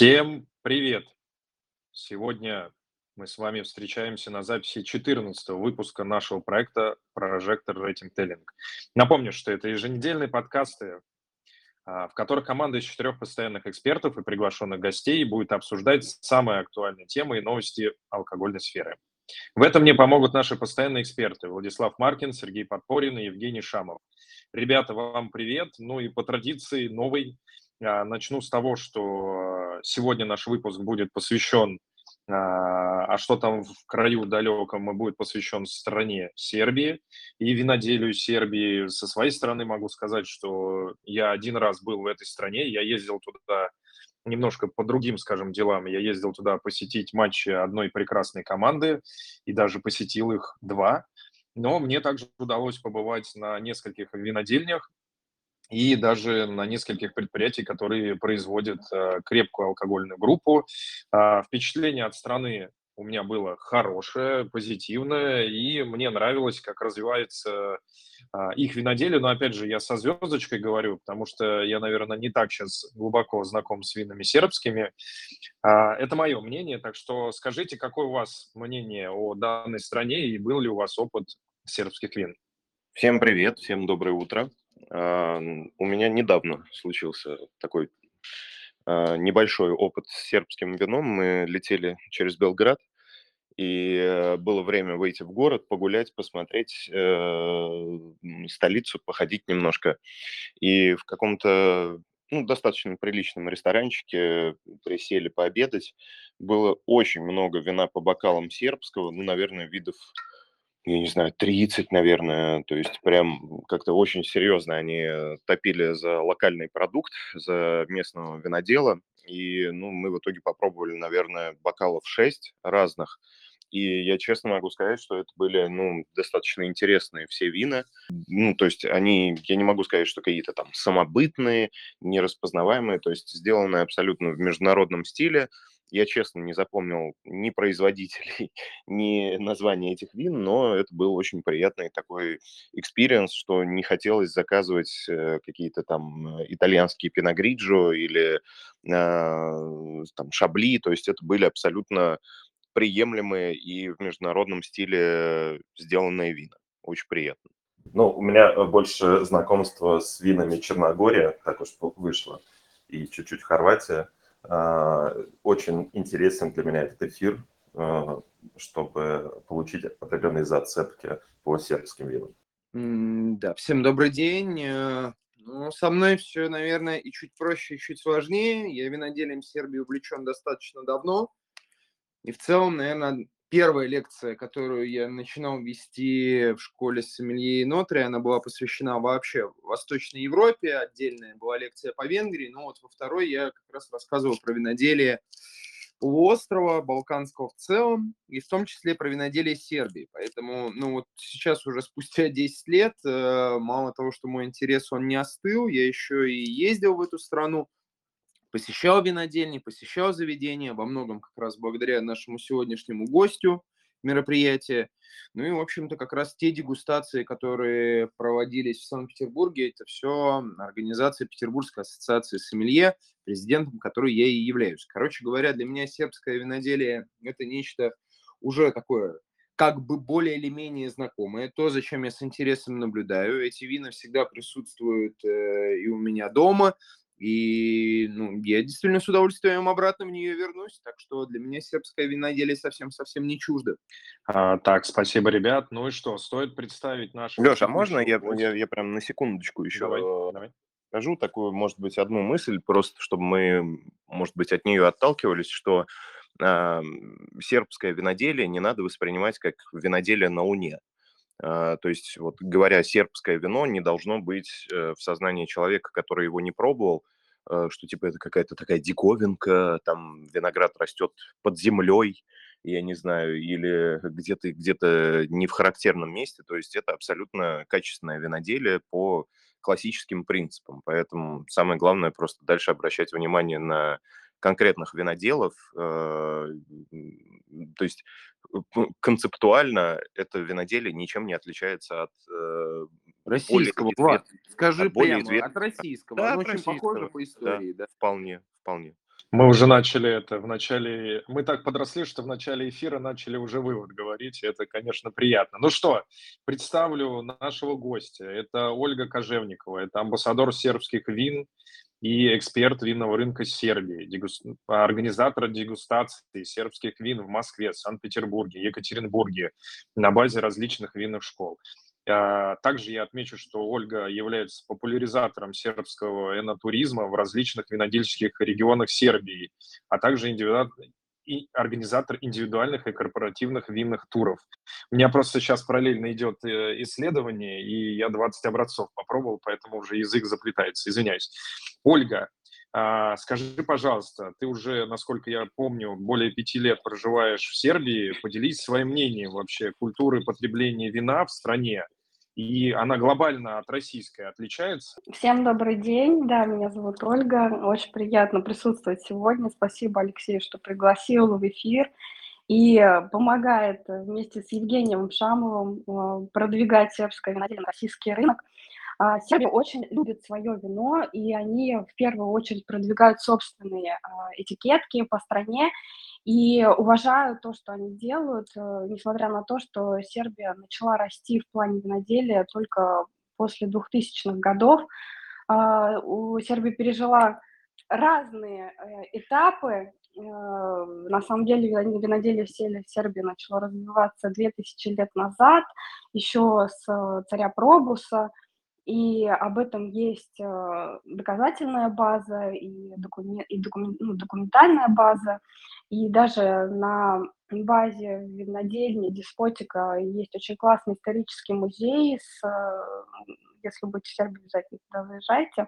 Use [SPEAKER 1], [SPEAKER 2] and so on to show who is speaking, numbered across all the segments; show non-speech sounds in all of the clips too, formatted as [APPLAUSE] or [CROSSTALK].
[SPEAKER 1] Всем привет! Сегодня мы с вами встречаемся на записи 14 выпуска нашего проекта Прожектор Рейтинг Теллинг. Напомню, что это еженедельные подкасты, а, в которых команда из четырех постоянных экспертов и приглашенных гостей будет обсуждать самые актуальные темы и новости алкогольной сферы. В этом мне помогут наши постоянные эксперты Владислав Маркин, Сергей Подпорин и Евгений Шамов. Ребята, вам привет. Ну и по традиции новый начну с того, что сегодня наш выпуск будет посвящен, а, а что там в краю далеком будет посвящен стране Сербии и виноделию Сербии. Со своей стороны могу сказать, что я один раз был в этой стране, я ездил туда немножко по другим, скажем, делам. Я ездил туда посетить матчи одной прекрасной команды и даже посетил их два. Но мне также удалось побывать на нескольких винодельнях и даже на нескольких предприятиях, которые производят э, крепкую алкогольную группу. Э, впечатление от страны у меня было хорошее, позитивное, и мне нравилось, как развивается а, их виноделие. Но, опять же, я со звездочкой говорю, потому что я, наверное, не так сейчас глубоко знаком с винами сербскими. А, это мое мнение, так что скажите, какое у вас мнение о данной стране и был ли у вас опыт сербских вин?
[SPEAKER 2] Всем привет, всем доброе утро. А, у меня недавно случился такой небольшой опыт с сербским вином. Мы летели через Белград, и э, было время выйти в город, погулять, посмотреть э, столицу, походить немножко. И в каком-то ну, достаточно приличном ресторанчике присели пообедать. Было очень много вина по бокалам сербского, ну, наверное, видов, я не знаю, 30, наверное. То есть прям как-то очень серьезно они топили за локальный продукт, за местного винодела. И ну, мы в итоге попробовали, наверное, бокалов 6 разных. И я честно могу сказать, что это были, ну, достаточно интересные все вина. Ну, то есть они, я не могу сказать, что какие-то там самобытные, нераспознаваемые, то есть сделанные абсолютно в международном стиле. Я, честно, не запомнил ни производителей, [LAUGHS] ни названия этих вин, но это был очень приятный такой experience, что не хотелось заказывать э, какие-то там э, итальянские пино гриджо или э, там шабли, то есть это были абсолютно приемлемые и в международном стиле сделанные вина. Очень приятно.
[SPEAKER 3] Ну, у меня больше знакомства с винами Черногория, так уж вышло, и чуть-чуть Хорватия. А, очень интересен для меня этот эфир, а, чтобы получить определенные зацепки по сербским винам.
[SPEAKER 4] Да, всем добрый день. Э, ну, со мной все, наверное, и чуть проще, и чуть сложнее. Я виноделием Сербии увлечен достаточно давно. И в целом, наверное, первая лекция, которую я начинал вести в школе сомелье и нотри, она была посвящена вообще Восточной Европе, отдельная была лекция по Венгрии, но вот во второй я как раз рассказывал про виноделие полуострова, Балканского в целом, и в том числе про виноделие Сербии. Поэтому, ну вот сейчас уже спустя 10 лет, э, мало того, что мой интерес, он не остыл, я еще и ездил в эту страну, посещал винодельни, посещал заведения, во многом как раз благодаря нашему сегодняшнему гостю мероприятия. Ну и, в общем-то, как раз те дегустации, которые проводились в Санкт-Петербурге, это все организация Петербургской ассоциации сомелье, президентом которой я и являюсь. Короче говоря, для меня сербское виноделие – это нечто уже такое как бы более или менее знакомое, то, зачем я с интересом наблюдаю. Эти вина всегда присутствуют э, и у меня дома, и ну, я действительно с удовольствием обратно в нее вернусь. Так что для меня сербское виноделие совсем-совсем не чуждо.
[SPEAKER 1] А, так, спасибо, ребят. Ну и что, стоит представить наш...
[SPEAKER 2] Леша, а можно я, я, я прям на секундочку еще давай, давай. скажу такую, может быть, одну мысль, просто чтобы мы, может быть, от нее отталкивались, что э, сербское виноделие не надо воспринимать как виноделие на Луне. А, то есть, вот говоря, сербское вино не должно быть э, в сознании человека, который его не пробовал, э, что типа это какая-то такая диковинка, там виноград растет под землей, я не знаю, или где-то где не в характерном месте. То есть это абсолютно качественное виноделие по классическим принципам. Поэтому самое главное просто дальше обращать внимание на конкретных виноделов. Э, то есть концептуально это виноделие ничем не отличается от
[SPEAKER 4] э, российского. Влад, скажи от прямо, извест... от российского.
[SPEAKER 2] Да, Оно от очень российского. похоже по истории, да? да? Вполне, вполне.
[SPEAKER 1] Мы уже начали это в начале... Мы так подросли, что в начале эфира начали уже вывод говорить. Это, конечно, приятно. Ну что, представлю нашего гостя. Это Ольга Кожевникова. Это амбассадор сербских вин и эксперт винного рынка Сербии, дегуст... организатор дегустации сербских вин в Москве, Санкт-Петербурге, Екатеринбурге на базе различных винных школ. А, также я отмечу, что Ольга является популяризатором сербского энотуризма в различных винодельческих регионах Сербии, а также индивидуальный и организатор индивидуальных и корпоративных винных туров. У меня просто сейчас параллельно идет э, исследование, и я 20 образцов попробовал, поэтому уже язык заплетается, извиняюсь. Ольга, а, скажи, пожалуйста, ты уже, насколько я помню, более пяти лет проживаешь в Сербии. Поделись своим мнением вообще культуры потребления вина в стране и она глобально от российской отличается?
[SPEAKER 5] Всем добрый день, да, меня зовут Ольга, очень приятно присутствовать сегодня, спасибо Алексею, что пригласил в эфир и помогает вместе с Евгением Шамовым э, продвигать сербское виноделие на российский рынок. А, Сербия очень любит свое вино, и они в первую очередь продвигают собственные а, этикетки по стране и уважаю то, что они делают, э, несмотря на то, что Сербия начала расти в плане виноделия только после 2000-х годов. А, у Сербии пережила разные э, этапы. Э, на самом деле виноделие в Сербии начало развиваться 2000 лет назад, еще с царя Пробуса – и об этом есть э, доказательная база и, документ, и документ, ну, документальная база, и даже на базе винодельни Деспотика есть очень классный исторический музей, с, э, если будете в Сербии, обязательно туда заезжайте.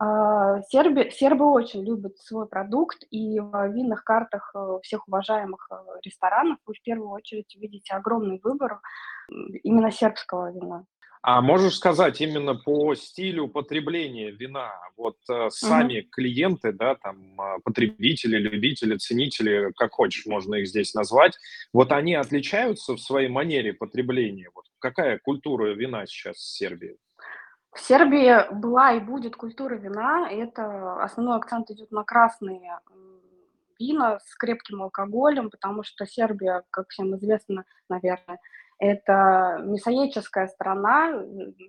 [SPEAKER 5] А, серби, сербы очень любят свой продукт, и в винных картах э, всех уважаемых ресторанов вы в первую очередь увидите огромный выбор именно сербского вина.
[SPEAKER 1] А можешь сказать именно по стилю потребления вина, вот э, сами угу. клиенты, да, там а, потребители, любители, ценители, как хочешь, можно их здесь назвать, вот они отличаются в своей манере потребления? Вот какая культура вина сейчас в Сербии?
[SPEAKER 5] В Сербии была и будет культура вина. Это основной акцент идет на красные вина с крепким алкоголем, потому что Сербия, как всем известно, наверное, это мясоедческая страна,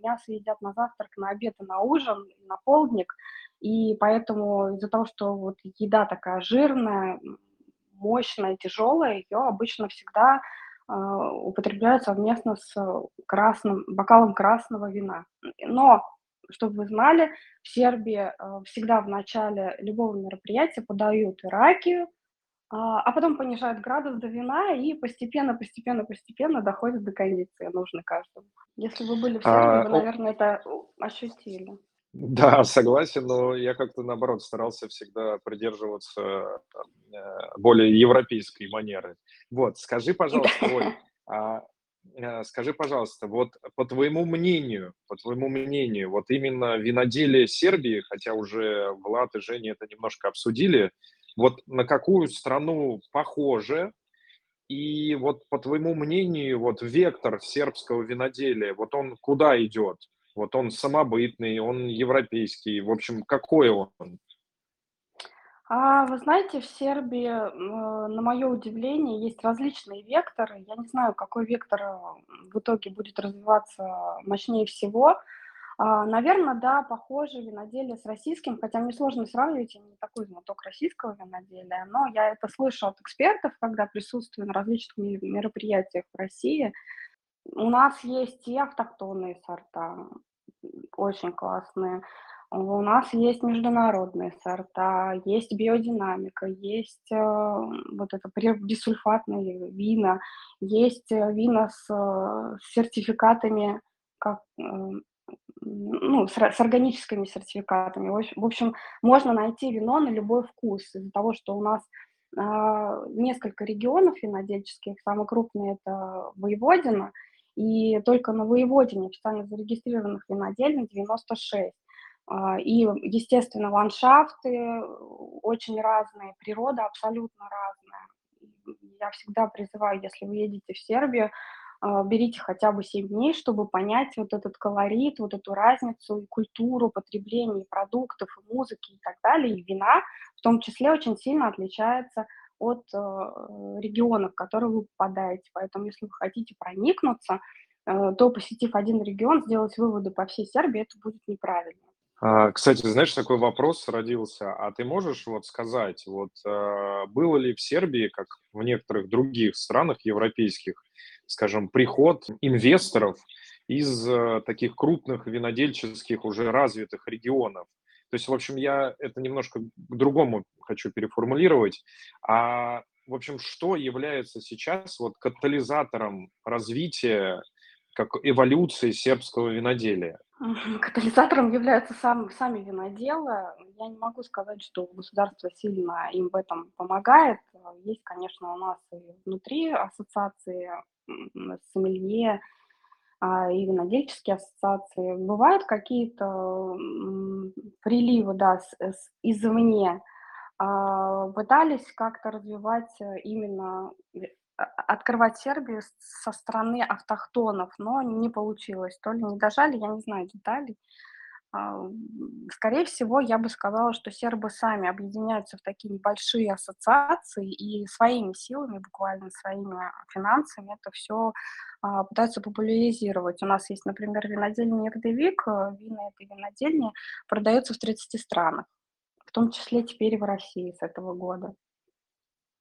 [SPEAKER 5] мясо едят на завтрак, на обед и на ужин, на полдник, и поэтому из-за того, что вот еда такая жирная, мощная, тяжелая, ее обычно всегда э, употребляют совместно с красным, бокалом красного вина. Но, чтобы вы знали, в Сербии э, всегда в начале любого мероприятия подают ракию, а, а потом понижают градус до вина и постепенно, постепенно, постепенно доходят до кондиции нужной каждому. Если вы были в Сербии, а, вы, наверное, это ощутили.
[SPEAKER 1] Да, согласен, но я как-то наоборот старался всегда придерживаться э, более европейской манеры. Вот, скажи, пожалуйста, Оль, а, э, скажи, пожалуйста, вот по твоему мнению, по твоему мнению, вот именно виноделие Сербии, хотя уже Влад и Женя это немножко обсудили, вот на какую страну похоже, и вот по твоему мнению, вот вектор сербского виноделия, вот он куда идет? Вот он самобытный, он европейский, в общем, какой он?
[SPEAKER 5] А, вы знаете, в Сербии, на мое удивление, есть различные векторы. Я не знаю, какой вектор в итоге будет развиваться мощнее всего. А, Наверное, да, похоже виноделие с российским, хотя мне сложно сравнивать, я не такой знаток российского виноделия, но я это слышу от экспертов, когда присутствую на различных мероприятиях в России. У нас есть и автохтонные сорта, очень классные. У нас есть международные сорта, есть биодинамика, есть э, вот это бисульфатные вина, есть э, вина с, э, с сертификатами как ну, с, с органическими сертификатами. В общем, можно найти вино на любой вкус из-за того, что у нас э, несколько регионов винодельческих, самый крупный это Воеводина, и только на Воеводине официально зарегистрированных винодельных 96. А, и, естественно, ландшафты очень разные, природа абсолютно разная. Я всегда призываю, если вы едете в Сербию, а, берите хотя бы 7 дней, чтобы понять вот этот колорит, вот эту разницу, и культуру потребления продуктов, и музыки и так далее, и вина в том числе очень сильно отличается от э, региона, в который вы попадаете. Поэтому если вы хотите проникнуться, э, то посетив один регион, сделать выводы по всей Сербии, это будет неправильно.
[SPEAKER 1] А, кстати, знаешь, такой вопрос родился. А ты можешь вот сказать, вот э, было ли в Сербии, как в некоторых других странах европейских, скажем, приход инвесторов из э, таких крупных винодельческих уже развитых регионов? То есть, в общем, я это немножко к другому хочу переформулировать. А, в общем, что является сейчас вот катализатором развития, как эволюции сербского виноделия? [LAUGHS]
[SPEAKER 5] Катализатором являются сам, сами виноделы. Я не могу сказать, что государство сильно им в этом помогает. Есть, конечно, у нас и внутри ассоциации сомелье а, и винодельческие ассоциации. Бывают какие-то приливы да, извне. А, пытались как-то развивать именно а, открывать Сербию со стороны автохтонов, но не получилось. То ли не дожали, я не знаю деталей. А, скорее всего, я бы сказала, что сербы сами объединяются в такие небольшие ассоциации и своими силами, буквально своими финансами это все а, пытаются популяризировать. У нас есть, например, винодельня Ирдевик, вина этой винодельни продаются в 30 странах, в том числе теперь и в России с этого года.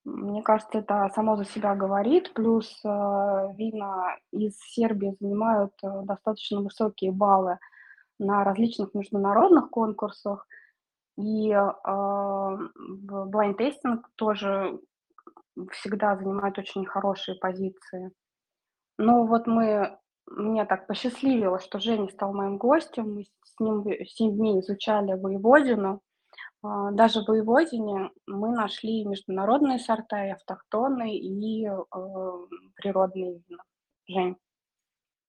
[SPEAKER 5] Мне кажется, это само за себя говорит. Плюс э, вина из Сербии занимают э, достаточно высокие баллы на различных международных конкурсах. И э, blind tasting тоже всегда занимает очень хорошие позиции. Ну вот мы, мне так посчастливилось, что Женя стал моим гостем. Мы с ним 7 дней изучали воеводину. А, даже в Воеводине мы нашли международные сорта, и автохтонные, и э, природные вина. Жень,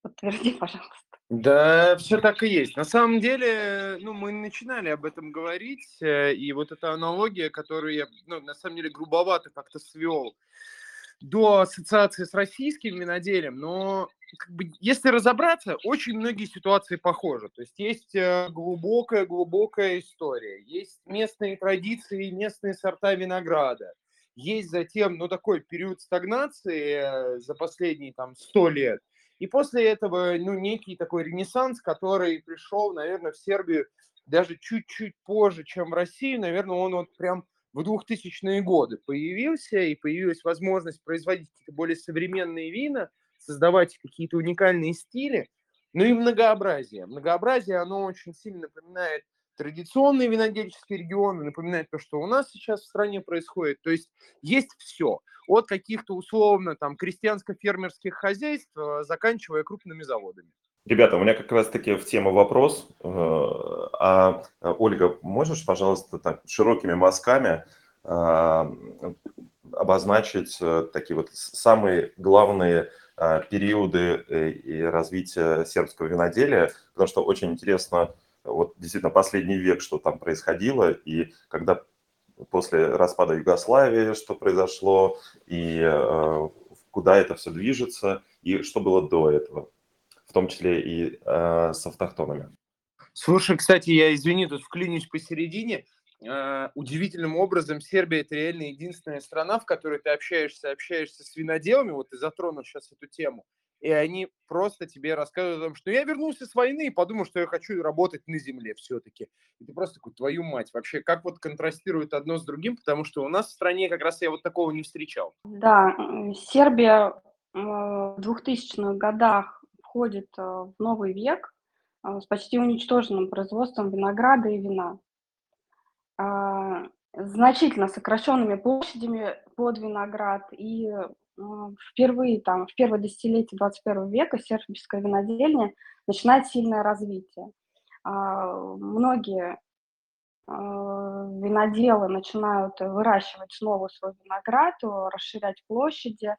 [SPEAKER 5] подтверди, [LAUGHS] пожалуйста.
[SPEAKER 4] Да, все так и есть. На самом деле, ну, мы начинали об этом говорить, э, и вот эта аналогия, которую я, ну, на самом деле, грубовато как-то свел до ассоциации с российским виноделием, но как бы, если разобраться, очень многие ситуации похожи. То есть есть глубокая-глубокая история, есть местные традиции, местные сорта винограда, есть затем, ну, такой период стагнации э, за последние там сто лет, и после этого, ну, некий такой ренессанс, который пришел, наверное, в Сербию даже чуть-чуть позже, чем в Россию, наверное, он вот прям в 2000-е годы появился, и появилась возможность производить какие-то более современные вина, создавать какие-то уникальные стили, ну и многообразие. Многообразие, оно очень сильно напоминает традиционные винодельческие регионы, напоминает то, что у нас сейчас в стране происходит. То есть есть все. От каких-то условно там крестьянско-фермерских хозяйств, э, заканчивая крупными заводами.
[SPEAKER 3] Ребята, у меня как раз-таки в тему вопрос. Э, а, Ольга, можешь, пожалуйста, так широкими мазками а, обозначить э, такие вот самые главные периоды э, и развития сербского виноделия, потому что очень интересно, вот действительно последний век, что там происходило, и когда после распада Югославии, что произошло, и куда это все движется, и что было до этого том числе и э, с автохтонами.
[SPEAKER 4] Слушай, кстати, я, извини, тут вклинюсь посередине. Э, удивительным образом Сербия – это реально единственная страна, в которой ты общаешься, общаешься с виноделами, вот ты затронул сейчас эту тему, и они просто тебе рассказывают о том, что я вернулся с войны и подумал, что я хочу работать на земле все-таки. И ты просто такой, твою мать, вообще, как вот контрастирует одно с другим, потому что у нас в стране как раз я вот такого не встречал.
[SPEAKER 5] Да, Сербия в 2000-х годах входит э, в новый век э, с почти уничтоженным производством винограда и вина, а, значительно сокращенными площадями под виноград и впервые там, в первое десятилетие 21 века сербская винодельня начинает сильное развитие. А, многие а, виноделы начинают выращивать снова свой виноград, расширять площади,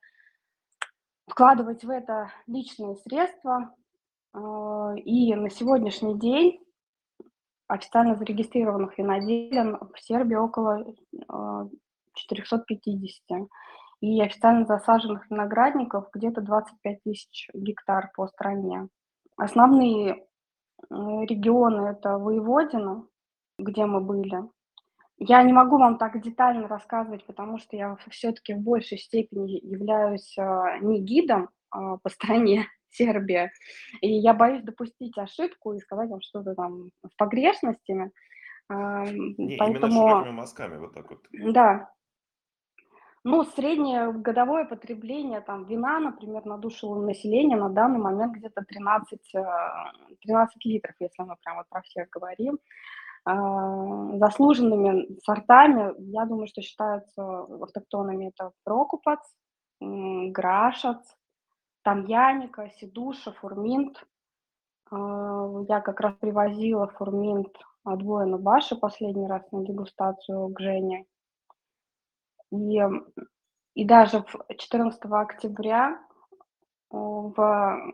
[SPEAKER 5] вкладывать в это личные средства. А, и на сегодняшний день официально зарегистрированных виноделин в Сербии около 450. А, и официально засаженных виноградников где-то 25 тысяч гектар по стране. Основные регионы – это Воеводина, где мы были. Я не могу вам так детально рассказывать, потому что я все-таки в большей степени являюсь э, не гидом а, по стране [LAUGHS] Сербия, и я боюсь допустить ошибку и сказать вам что-то там с погрешностями.
[SPEAKER 3] Не,
[SPEAKER 5] Поэтому...
[SPEAKER 3] именно широкими мазками вот так вот.
[SPEAKER 5] Да, ну, среднее годовое потребление там вина, например, на душу населения на данный момент где-то 13, 13 э, литров, если мы прямо про всех говорим. А, заслуженными сортами, я думаю, что считаются автохтонами это Прокупац, Грашац, Тамьяника, Сидуша, Фурминт. А, я как раз привозила Фурминт от воина Баши последний раз на дегустацию к Жене. И, и даже 14 октября в,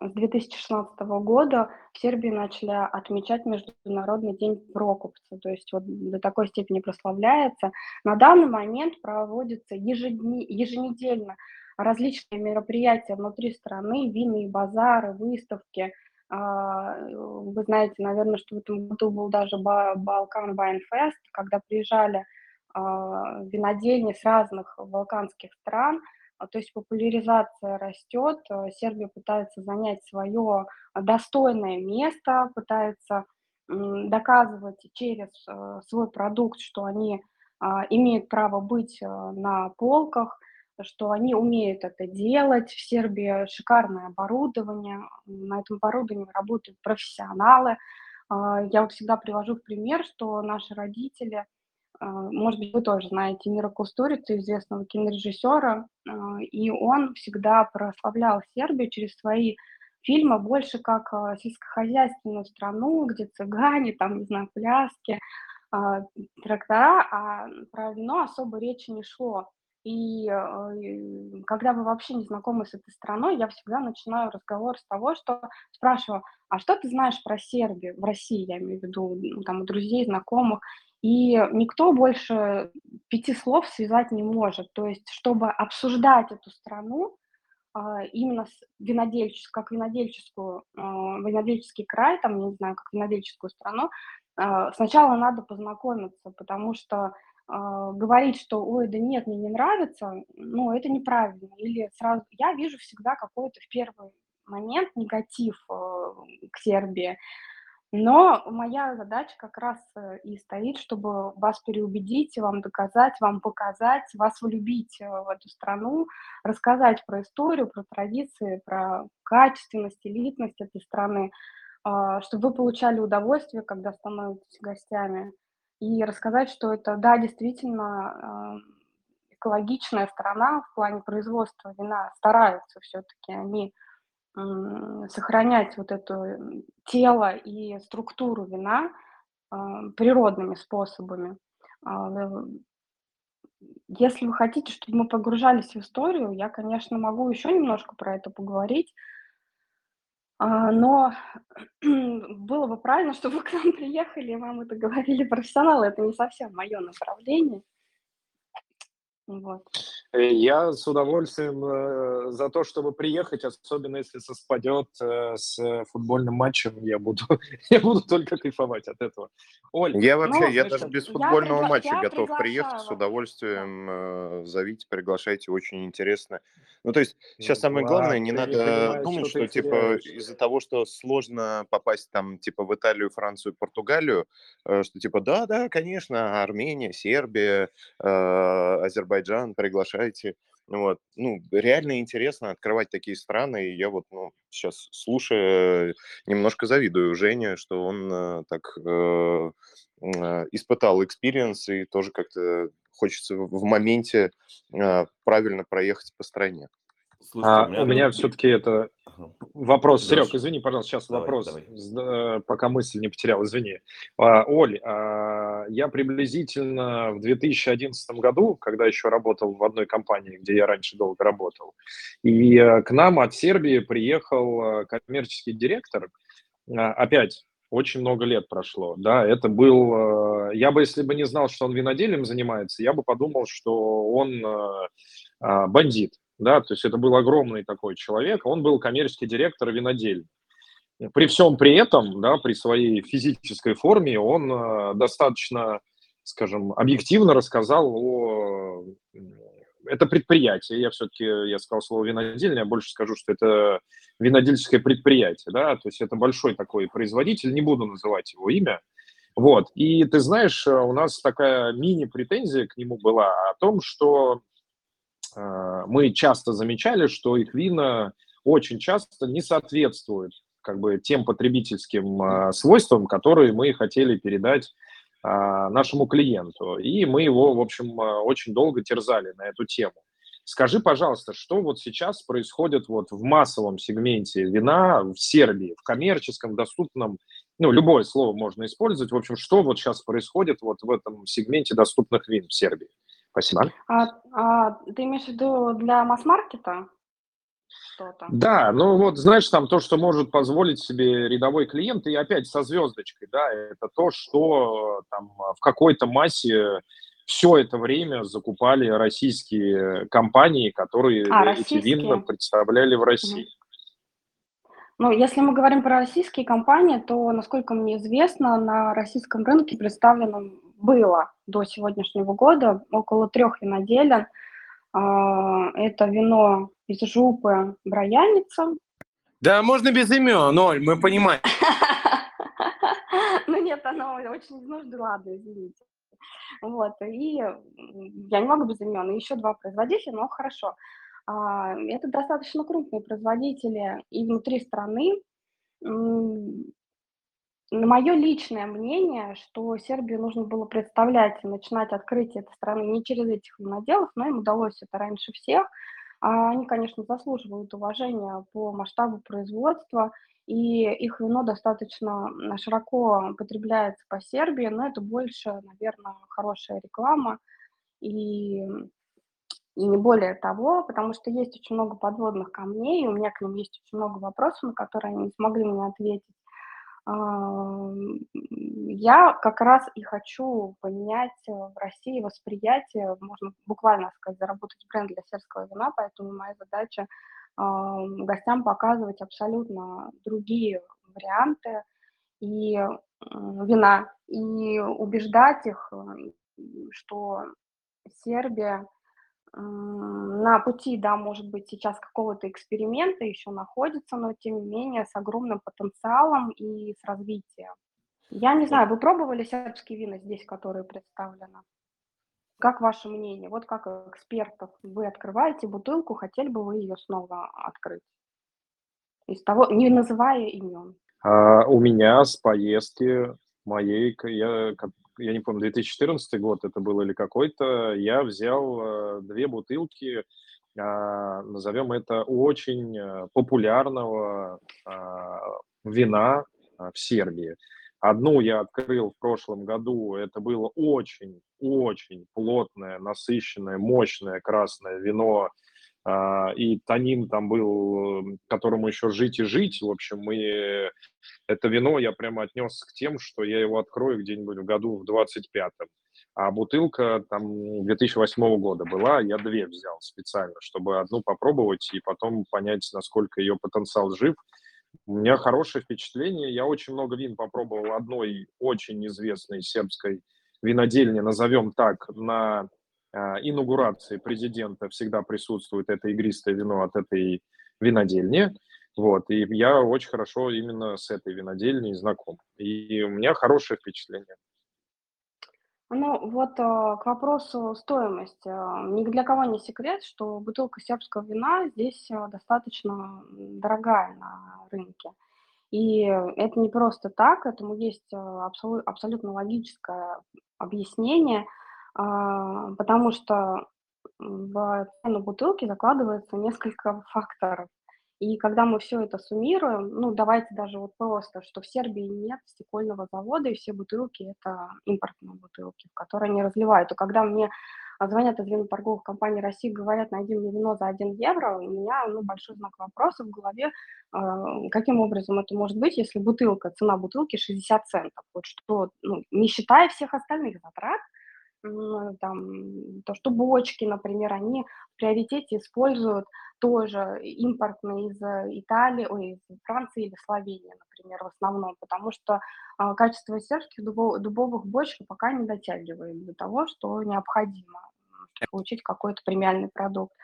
[SPEAKER 5] с 2016 года в Сербии начали отмечать Международный день Прокупца, то есть вот до такой степени прославляется. На данный момент проводятся ежедни, еженедельно различные мероприятия внутри страны, винные базары, выставки. А, вы знаете, наверное, что в этом году был даже Балкан Вайнфест, когда приезжали а, винодельни с разных балканских стран, а, то есть популяризация растет, а, Сербия пытается занять свое достойное место, пытается доказывать через свой продукт, что они имеют право быть на полках, что они умеют это делать. В Сербии шикарное оборудование, на этом оборудовании работают профессионалы. Я вот всегда привожу в пример, что наши родители – может быть, вы тоже знаете Мира Кустурицу, известного кинорежиссера, а, и он всегда прославлял Сербию через свои фильмы больше как а, сельскохозяйственную страну, где цыгане, там, не знаю, пляски, трактора, а про вино особо речи не шло. И когда вы вообще не знакомы с этой страной, я всегда начинаю разговор с того, что спрашиваю, а что ты знаешь про Сербию в России, я имею в виду, ну, там, у друзей, знакомых, и никто больше пяти слов связать не может. То есть, чтобы обсуждать эту страну, а, именно винодельческую, как винодельческую, а, винодельческий край, там, не знаю, как винодельческую страну, а, сначала надо познакомиться, потому что говорить, что, ой, да нет, мне не нравится, ну, это неправильно. Или сразу, я вижу всегда какой-то в первый момент негатив к Сербии, но моя задача как раз э, и стоит, чтобы вас переубедить, вам доказать, вам показать, вас влюбить э, в эту страну, рассказать про историю, про традиции, про качественность, элитность этой страны, а, чтобы вы получали удовольствие, когда становитесь гостями, и рассказать, что это, да, действительно э, экологичная страна в плане производства вина, стараются все-таки они сохранять вот это тело и структуру вина а, природными способами. А, если вы хотите, чтобы мы погружались в историю, я, конечно, могу еще немножко про это поговорить, а, но [CLEARS THROAT] было бы правильно, [LAUGHS] чтобы вы к нам приехали и вам это говорили профессионалы. Это не совсем мое направление.
[SPEAKER 1] Вот. Э, я с удовольствием э, за то, чтобы приехать, особенно если совпадет э, с футбольным матчем, я буду, [LAUGHS] я буду только кайфовать от этого.
[SPEAKER 2] Оль, я вообще, ну, я даже без футбольного я матча я готов приглашаю. приехать с удовольствием. Зовите, приглашайте, очень интересно. Ну, то есть сейчас ну, самое главное, не надо думать, что, что типа из-за того, что сложно попасть там типа в Италию, Францию, Португалию, э, что типа да, да, конечно, Армения, Сербия, э, Азербайджан, приглашайте. Вот. Ну, реально интересно открывать такие страны, и я вот ну, сейчас, слушая, немножко завидую Жене, что он э, так э, испытал experience, и тоже как-то хочется в моменте э, правильно проехать по стране.
[SPEAKER 1] Слушайте, а, у меня, у меня все-таки это вопрос. Серег, извини, пожалуйста, сейчас давай, вопрос, давай. Э, пока мысль не потерял, извини. А, Оль, а, я приблизительно в 2011 году, когда еще работал в одной компании, где я раньше долго работал, и э, к нам от Сербии приехал э, коммерческий директор, а, опять очень много лет прошло, да, это был, я бы, если бы не знал, что он виноделием занимается, я бы подумал, что он а, бандит, да, то есть это был огромный такой человек, он был коммерческий директор винодельни. При всем при этом, да, при своей физической форме он э, достаточно, скажем, объективно рассказал о... Это предприятие, я все-таки, я сказал слово винодельня, я больше скажу, что это винодельческое предприятие, да, то есть это большой такой производитель, не буду называть его имя, вот, и ты знаешь, у нас такая мини-претензия к нему была о том, что э, мы часто замечали, что их вина очень часто не соответствуют как бы тем потребительским э, свойствам, которые мы хотели передать э, нашему клиенту. И мы его, в общем, э, очень долго терзали на эту тему. Скажи, пожалуйста, что вот сейчас происходит вот в массовом сегменте вина в Сербии, в коммерческом, доступном, ну, любое слово можно использовать. В общем, что вот сейчас происходит вот в этом сегменте доступных вин в Сербии? Спасибо.
[SPEAKER 5] А, а, ты имеешь в виду для масс-маркета?
[SPEAKER 1] Что-то. Да, ну вот, знаешь, там то, что может позволить себе рядовой клиент, и опять со звездочкой, да, это то, что там в какой-то массе все это время закупали российские компании, которые а, эти вина представляли в России.
[SPEAKER 5] Ну, если мы говорим про российские компании, то, насколько мне известно, на российском рынке представлено было до сегодняшнего года около трех виноделин. А, это вино из жупы Брояница.
[SPEAKER 4] Да, можно без имен, Оль, мы понимаем. [LAUGHS]
[SPEAKER 5] Ну нет, оно очень нужно, ладно, извините. Вот, и я не могу без имен. И еще два производителя, но хорошо. А, это достаточно крупные производители и внутри страны. На мое личное мнение, что Сербию нужно было представлять и начинать открытие этой страны не через этих виноделов, но им удалось это раньше всех – а они, конечно, заслуживают уважения по масштабу производства, и их вино достаточно широко потребляется по Сербии, но это больше, наверное, хорошая реклама и, и не более того, потому что есть очень много подводных камней, и у меня к ним есть очень много вопросов, на которые они не смогли мне ответить. Я как раз и хочу поменять э, в России восприятие, можно буквально сказать, заработать бренд для сербского вина, поэтому моя задача гостям показывать абсолютно другие варианты и вина, и убеждать их, э, что Сербия на пути, да, может быть, сейчас какого-то эксперимента еще находится, но тем не менее с огромным потенциалом и с развитием. Я не знаю, вы пробовали сербские вина здесь, которые представлены? Как ваше мнение? Вот как экспертов вы открываете бутылку, хотели бы вы ее снова открыть? Из того, не называя имен.
[SPEAKER 1] А, у меня с поездки моей, я, я не помню, 2014 год это был или какой-то, я взял э, две бутылки, а, назовем это очень э, популярного а, вина в Сербии. Одну я открыл в прошлом году, это было очень-очень плотное, насыщенное, мощное красное вино, а, и танин там был, которому еще жить и жить. В общем, мы это вино я прямо отнес к тем, что я его открою где-нибудь в году в 25-м. А бутылка там 2008 года была, я две взял специально, чтобы одну попробовать и потом понять, насколько ее потенциал жив. У меня хорошее впечатление. Я очень много вин попробовал одной очень известной сербской винодельни, назовем так, на а, инаугурации президента всегда присутствует это игристое вино от этой винодельни. Вот, и я очень хорошо именно с этой винодельней знаком. И у меня хорошее впечатление.
[SPEAKER 5] Ну, вот э, к вопросу стоимости. Ни для кого не секрет, что бутылка сербского вина здесь достаточно дорогая на рынке. И это не просто так, этому есть абсолютно, логическое объяснение – а, потому что в цену бутылки закладывается несколько факторов. И когда мы все это суммируем, ну, давайте даже вот просто, что в Сербии нет стекольного завода, и все бутылки – это импортные бутылки, в которые они разливают. И когда мне звонят из виноторговых компаний России, говорят, найди мне вино за 1 евро, у меня ну, большой знак вопроса в голове, э, каким образом это может быть, если бутылка, цена бутылки 60 центов, вот что, ну, не считая всех остальных затрат, там, то, что бочки, например, они в приоритете используют тоже импортные из Италии, ой, из Франции или Словении, например, в основном, потому что а, качество сербских дубов, дубовых бочек пока не дотягивает до того, что необходимо получить какой-то премиальный продукт.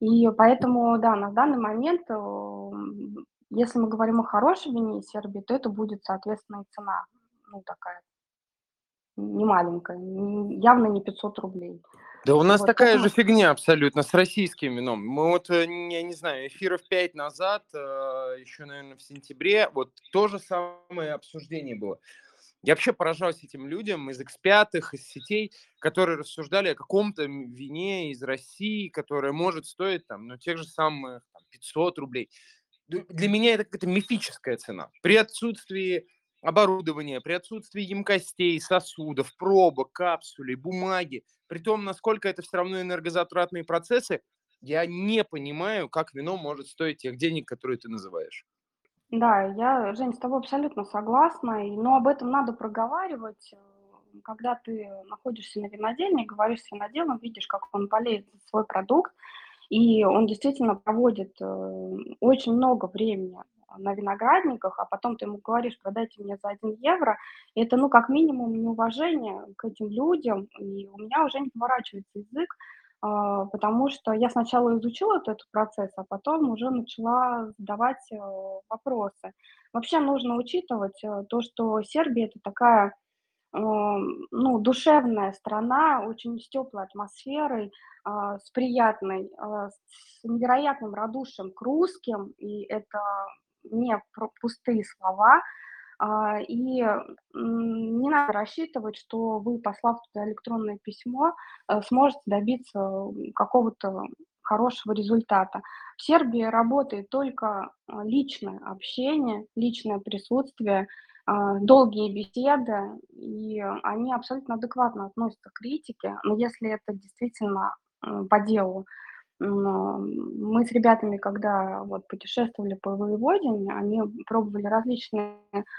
[SPEAKER 5] И поэтому, да, на данный момент, э, если мы говорим о хорошей вине Сербии, то это будет, соответственно, и цена, ну, такая не маленькая, явно не 500 рублей.
[SPEAKER 4] Да у нас вот такая же фигня абсолютно с российским вином. Мы вот, э, я не знаю, эфиров 5 назад, э, еще, наверное, в сентябре, вот то же самое обсуждение было. Я вообще поражаюсь этим людям из X5, из сетей, которые рассуждали о каком-то вине из России, которое может стоить там, ну, тех же самых там, 500 рублей. Для меня это какая-то мифическая цена. При отсутствии оборудования, при отсутствии емкостей, сосудов, пробок, капсулей, бумаги, при том, насколько это все равно энергозатратные процессы, я не понимаю, как вино может стоить тех денег, которые ты называешь.
[SPEAKER 5] Да, я, Жень, с тобой абсолютно согласна, но об этом надо проговаривать. Когда ты находишься на винодельне, говоришь с виноделом, видишь, как он болеет за свой продукт, и он действительно проводит э, очень много времени на виноградниках, а потом ты ему говоришь, продайте мне за 1 евро, это, ну, как минимум, неуважение к этим людям, и у меня уже не поворачивается язык а, потому что я сначала изучила этот процесс, а потом уже начала задавать э, вопросы. Вообще нужно учитывать э, то, что Сербия это такая эм, ну, душевная страна, очень с теплой атмосферой, а, с приятной, а, с невероятным радушием к русским, и это не пустые слова, а, и не надо рассчитывать, что вы, послав туда электронное письмо, э, сможете добиться какого-то хорошего результата. В Сербии работает только а, личное общение, личное присутствие, а, долгие беседы, и они абсолютно адекватно относятся к критике, но если это действительно по делу, мы с ребятами, когда вот путешествовали по Воеводине, они пробовали различные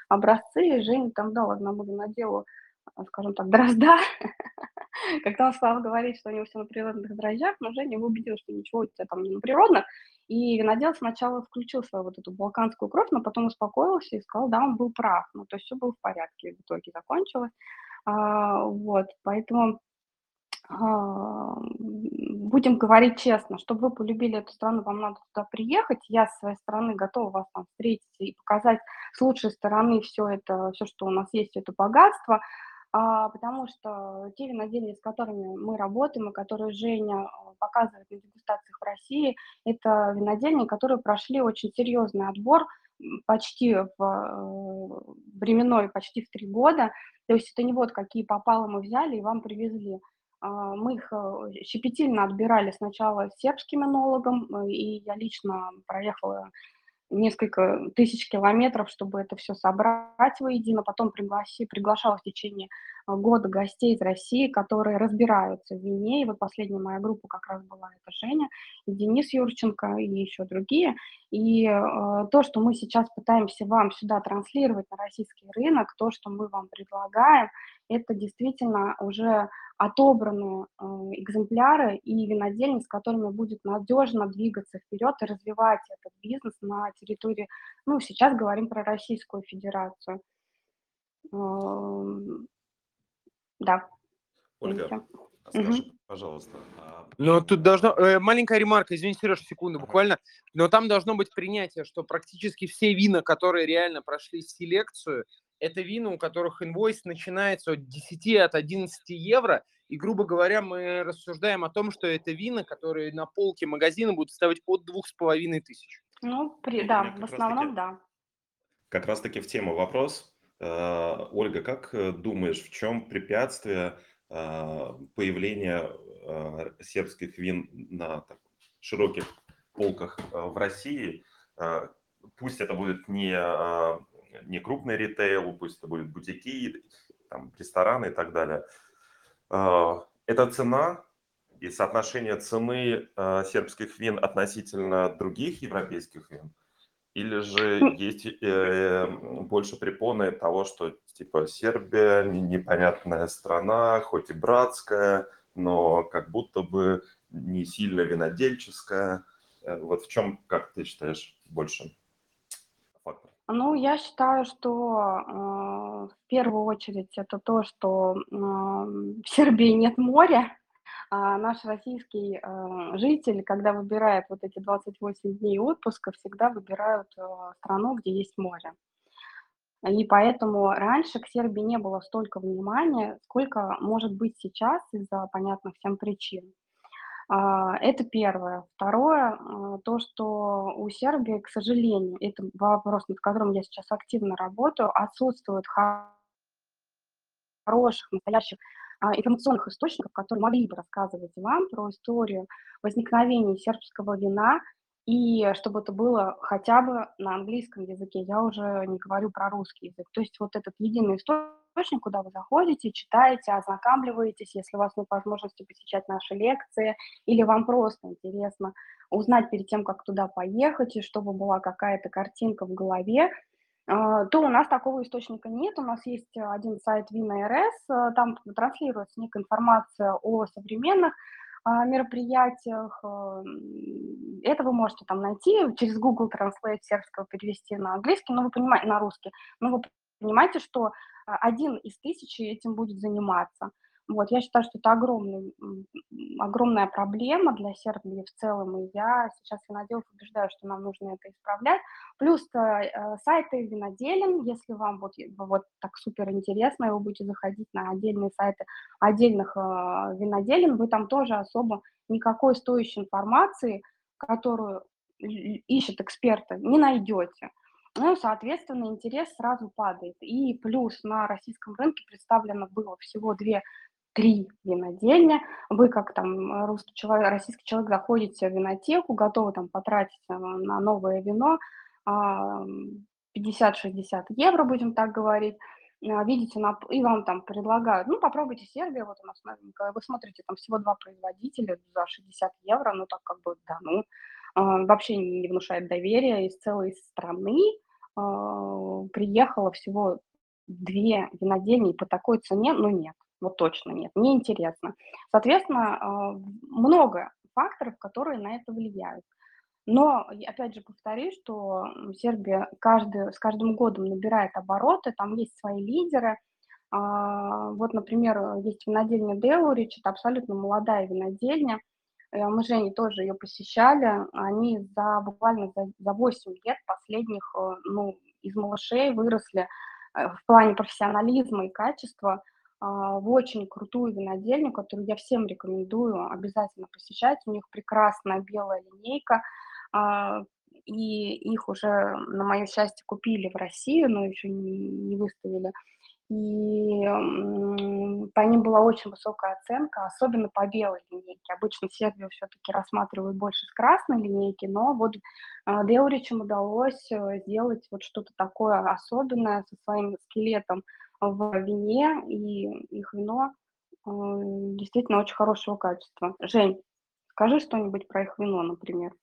[SPEAKER 5] образцы, и Женя там дал одному виноделу, а, скажем так, дрозда. [LAUGHS] Когда он стал говорить, что у него все на природных дрожжах, но Женя его убедил, что ничего у тебя там не на природных. И винодел сначала включил свою вот эту балканскую кровь, но потом успокоился и сказал, да, он был прав. Ну, то есть все было в порядке, в итоге закончилось. А, вот, поэтому будем говорить честно, чтобы вы полюбили эту страну, вам надо туда приехать. Я с своей стороны готова вас там встретить и показать с лучшей стороны все это, все, что у нас есть, это богатство, а, потому что те винодельни, с которыми мы работаем, и которые Женя а, показывает на дегустациях в России, это винодельни, которые прошли очень серьезный отбор, почти в э, временной, почти в три года. То есть это не вот какие попало мы взяли и вам привезли. А, мы их э, щепетильно отбирали сначала сербским энологом, э, и я лично проехала несколько тысяч километров, чтобы это все собрать воедино. Потом пригласи, приглашала в течение а, года гостей из России, которые разбираются в вине. И вот последняя моя группа как раз была это Женя, и Денис Юрченко, и еще другие. И э, то, что мы сейчас пытаемся вам сюда транслировать на российский рынок, то, что мы вам предлагаем, это действительно уже отобранные э, экземпляры и винодельни, с которыми будет надежно двигаться вперед и развивать этот бизнес на территории, ну, сейчас говорим про Российскую Федерацию. Эм, да.
[SPEAKER 3] Ольга, скажи, угу. пожалуйста.
[SPEAKER 4] А... Но тут должно... Э, маленькая ремарка, извини, Сереж, секунду буквально. Но там должно быть принятие, что практически все вина, которые реально прошли селекцию, это вина, у которых инвойс начинается от 10, от 11 евро, и, грубо говоря, мы рассуждаем о том, что это вина, которые на полке магазина будут ставить от двух с половиной тысяч.
[SPEAKER 5] Ну, при, да, в основном, таки, да.
[SPEAKER 3] Как раз-таки в тему вопрос. Э, Ольга, как э, думаешь, в чем препятствие э, появления сербских вин на так, широких полках в России? Пусть это будет не не крупный ритейл, пусть это будут бутики, там, рестораны и так далее. А, эта цена и соотношение цены а, сербских вин относительно других европейских вин, Или же
[SPEAKER 5] Ну,
[SPEAKER 3] есть э, больше препоны того, что типа Сербия не- непонятная страна, хоть и братская, но как будто бы не сильно винодельческая. Э, Вот в чем, как ты считаешь, больше?
[SPEAKER 5] Ну, я считаю, что э, в первую очередь это то, что м, в Сербии нет моря, а наш российский э, житель, когда выбирает вот эти 28 дней отпуска, всегда выбирают э, страну, где есть море. И поэтому раньше к Сербии не было столько внимания, сколько может быть сейчас из-за понятных всем причин. А, Это первое. Второе, а, то, что у Сербии, к сожалению, это вопрос, над которым я сейчас активно работаю, отсутствует хороших, настоящих а, информационных источников, которые могли бы рассказывать вам про историю возникновения сербского вина, и чтобы это было хотя бы на английском языке, я уже не говорю про русский язык. То есть вот этот единый источник, куда вы заходите, читаете, ознакомливаетесь, если у вас нет возможности посещать наши лекции, или вам просто интересно узнать перед тем, как туда поехать, и чтобы была какая-то картинка в голове, а, то у нас такого источника нет. У нас есть один сайт Вина РС, там транслируется некая информация о современных мероприятиях. а, Это вы можете там найти, через Google Translate сербского перевести на английский, но вы понимаете, на русский. Но вы понимаете, что а, один из тысячи этим будет заниматься. Вот, я считаю, что это огромный, огромная проблема для Сербии в целом, и я сейчас виноделов убеждаю, что нам нужно это исправлять. Плюс э, э, сайты виноделин, если вам вот, и- вот так супер интересно, и вы будете заходить на отдельные сайты отдельных э, виноделин, вы там тоже особо никакой стоящей информации, которую и- ищут эксперты, не найдете. Ну, соответственно, интерес сразу падает. И плюс на российском рынке представлено было всего две три винодельня. Вы как там э, русский человек, российский человек заходите в винотеку, готовы там потратить э, на новое вино а, м, 50-60 евро, будем так говорить. А, Видите, на- и вам там предлагают, ну, попробуйте Сербия, вот у нас. Вы смотрите, там всего два производителя за 60 евро, ну, так как бы, да, ну, а, вообще не внушает доверия. Из целой страны а, приехало всего две винодельни по такой цене, ну, нет. Вот точно нет, неинтересно. Соответственно, а, много факторов, которые на это влияют. Но, опять же, повторюсь, что Сербия каждый, с каждым годом набирает обороты, там есть свои лидеры. А, Вот, например, э, есть винодельня Деурич, это абсолютно молодая винодельня. Э, Мы с Женей тоже ее посещали. Они за буквально за, за 8 лет последних, э, ну, из малышей выросли э, в плане профессионализма и качества в очень крутую винодельню, которую я всем рекомендую обязательно посещать. У них прекрасная белая линейка, а, и их уже, на мое счастье, купили в Россию, но еще не, выставили. И по ним была очень высокая оценка, особенно по белой линейке. Обычно Сербию все-таки рассматривают больше с красной линейки, но вот а, Деуричам удалось э, сделать вот что-то такое особенное со своим скелетом в вине, и их вино э, действительно очень хорошего качества. Жень, скажи что-нибудь про их вино, например.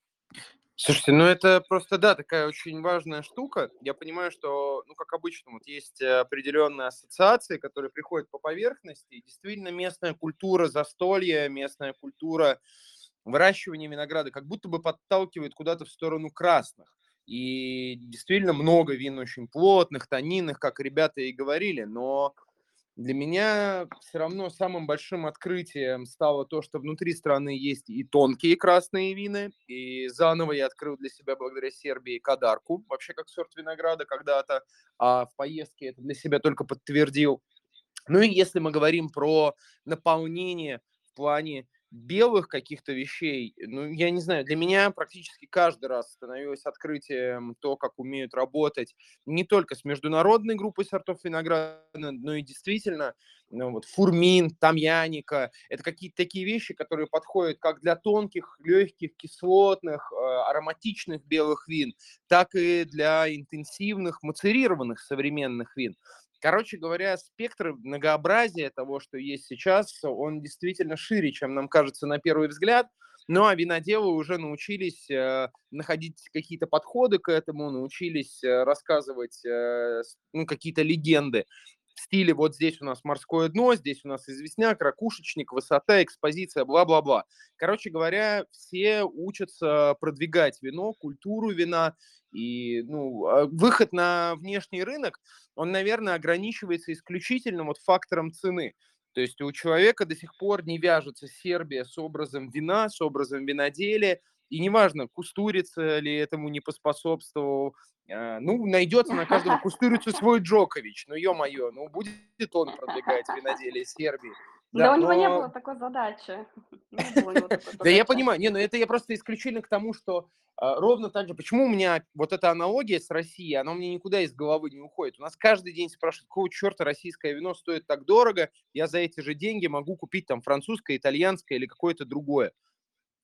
[SPEAKER 4] Слушайте, ну это просто, да, такая очень важная штука. Я понимаю, что, ну, как обычно, вот есть определенные ассоциации, которые приходят по поверхности. Действительно, местная культура застолья, местная культура выращивания винограда как будто бы подталкивает куда-то в сторону красных. И действительно много вин очень плотных, тонинных, как ребята и говорили, но для меня все равно самым большим открытием стало то, что внутри страны есть и тонкие красные вины, и заново я открыл для себя благодаря Сербии кадарку, вообще как сорт винограда когда-то, а в поездке это для себя только подтвердил. Ну и если мы говорим про наполнение в плане белых каких-то вещей, ну, я не знаю, для меня практически каждый раз становилось открытием то, как умеют работать не только с международной группой сортов винограда, но и действительно ну, вот фурмин, тамьяника. Это какие-то такие вещи, которые подходят как для тонких, легких, кислотных, э, ароматичных белых вин, так и для интенсивных, мацерированных современных вин. Короче говоря, спектр многообразия того, что есть сейчас, он действительно шире, чем нам кажется на первый взгляд. Ну, а виноделы уже научились э, находить какие-то подходы к этому, научились э, рассказывать э, ну, какие-то легенды в стиле вот здесь у нас морское дно, здесь у нас известняк, ракушечник, высота, экспозиция, бла-бла-бла. Короче говоря, все учатся продвигать вино, культуру вина, и ну, а выход на внешний рынок, он, наверное, ограничивается исключительно вот фактором цены. То есть у человека до сих пор не вяжется Сербия с образом вина, с образом виноделия, и неважно, кустурица ли этому не поспособствовал, а, ну, найдется на каждого [LAUGHS] кустурицу свой Джокович, ну, ё-моё, ну, будет он продвигать виноделие Сербии.
[SPEAKER 5] Да, да у него не было такой задачи. [LAUGHS]
[SPEAKER 4] Да я понимаю, не, но это я просто исключительно к тому, что а, ровно так же, почему у меня вот эта аналогия с Россией, она меня никуда из головы не уходит. У нас каждый день спрашивают, какого черта российское вино стоит так дорого, я за эти же деньги могу купить там французское, итальянское или какое-то другое.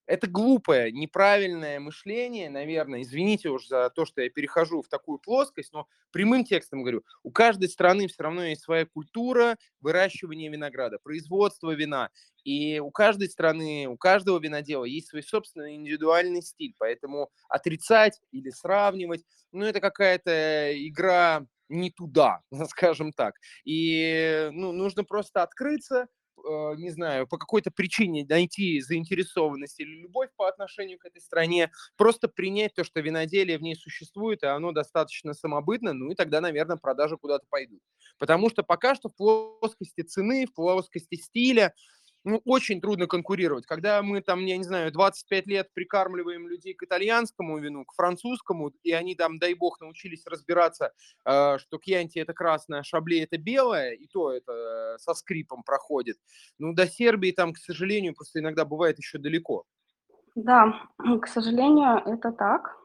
[SPEAKER 4] Это глупое, неправильное мышление, наверное. Извините уж за то, что я перехожу в такую плоскость, но прямым текстом говорю, у каждой страны все равно есть своя культура выращивания винограда, производства вина. И у каждой страны, у каждого винодела есть свой собственный индивидуальный стиль. Поэтому отрицать или сравнивать, ну, это какая-то игра не туда, [LAUGHS] скажем так. И ну, нужно просто открыться, не знаю, по какой-то причине найти заинтересованность или любовь по отношению к этой стране, просто принять то, что виноделие в ней существует, и оно достаточно самобытно, ну и тогда, наверное, продажи куда-то пойдут. Потому что пока что в плоскости цены, в плоскости стиля, ну, очень трудно конкурировать. Когда мы там, я не знаю, 25 лет прикармливаем людей к итальянскому вину, к французскому, и они там, дай бог, научились разбираться, э, что кьянти это красное, а шабле это белое, и то это э, со скрипом проходит. Ну, до Сербии там, к сожалению, просто иногда бывает еще далеко.
[SPEAKER 5] Да, к сожалению, это так.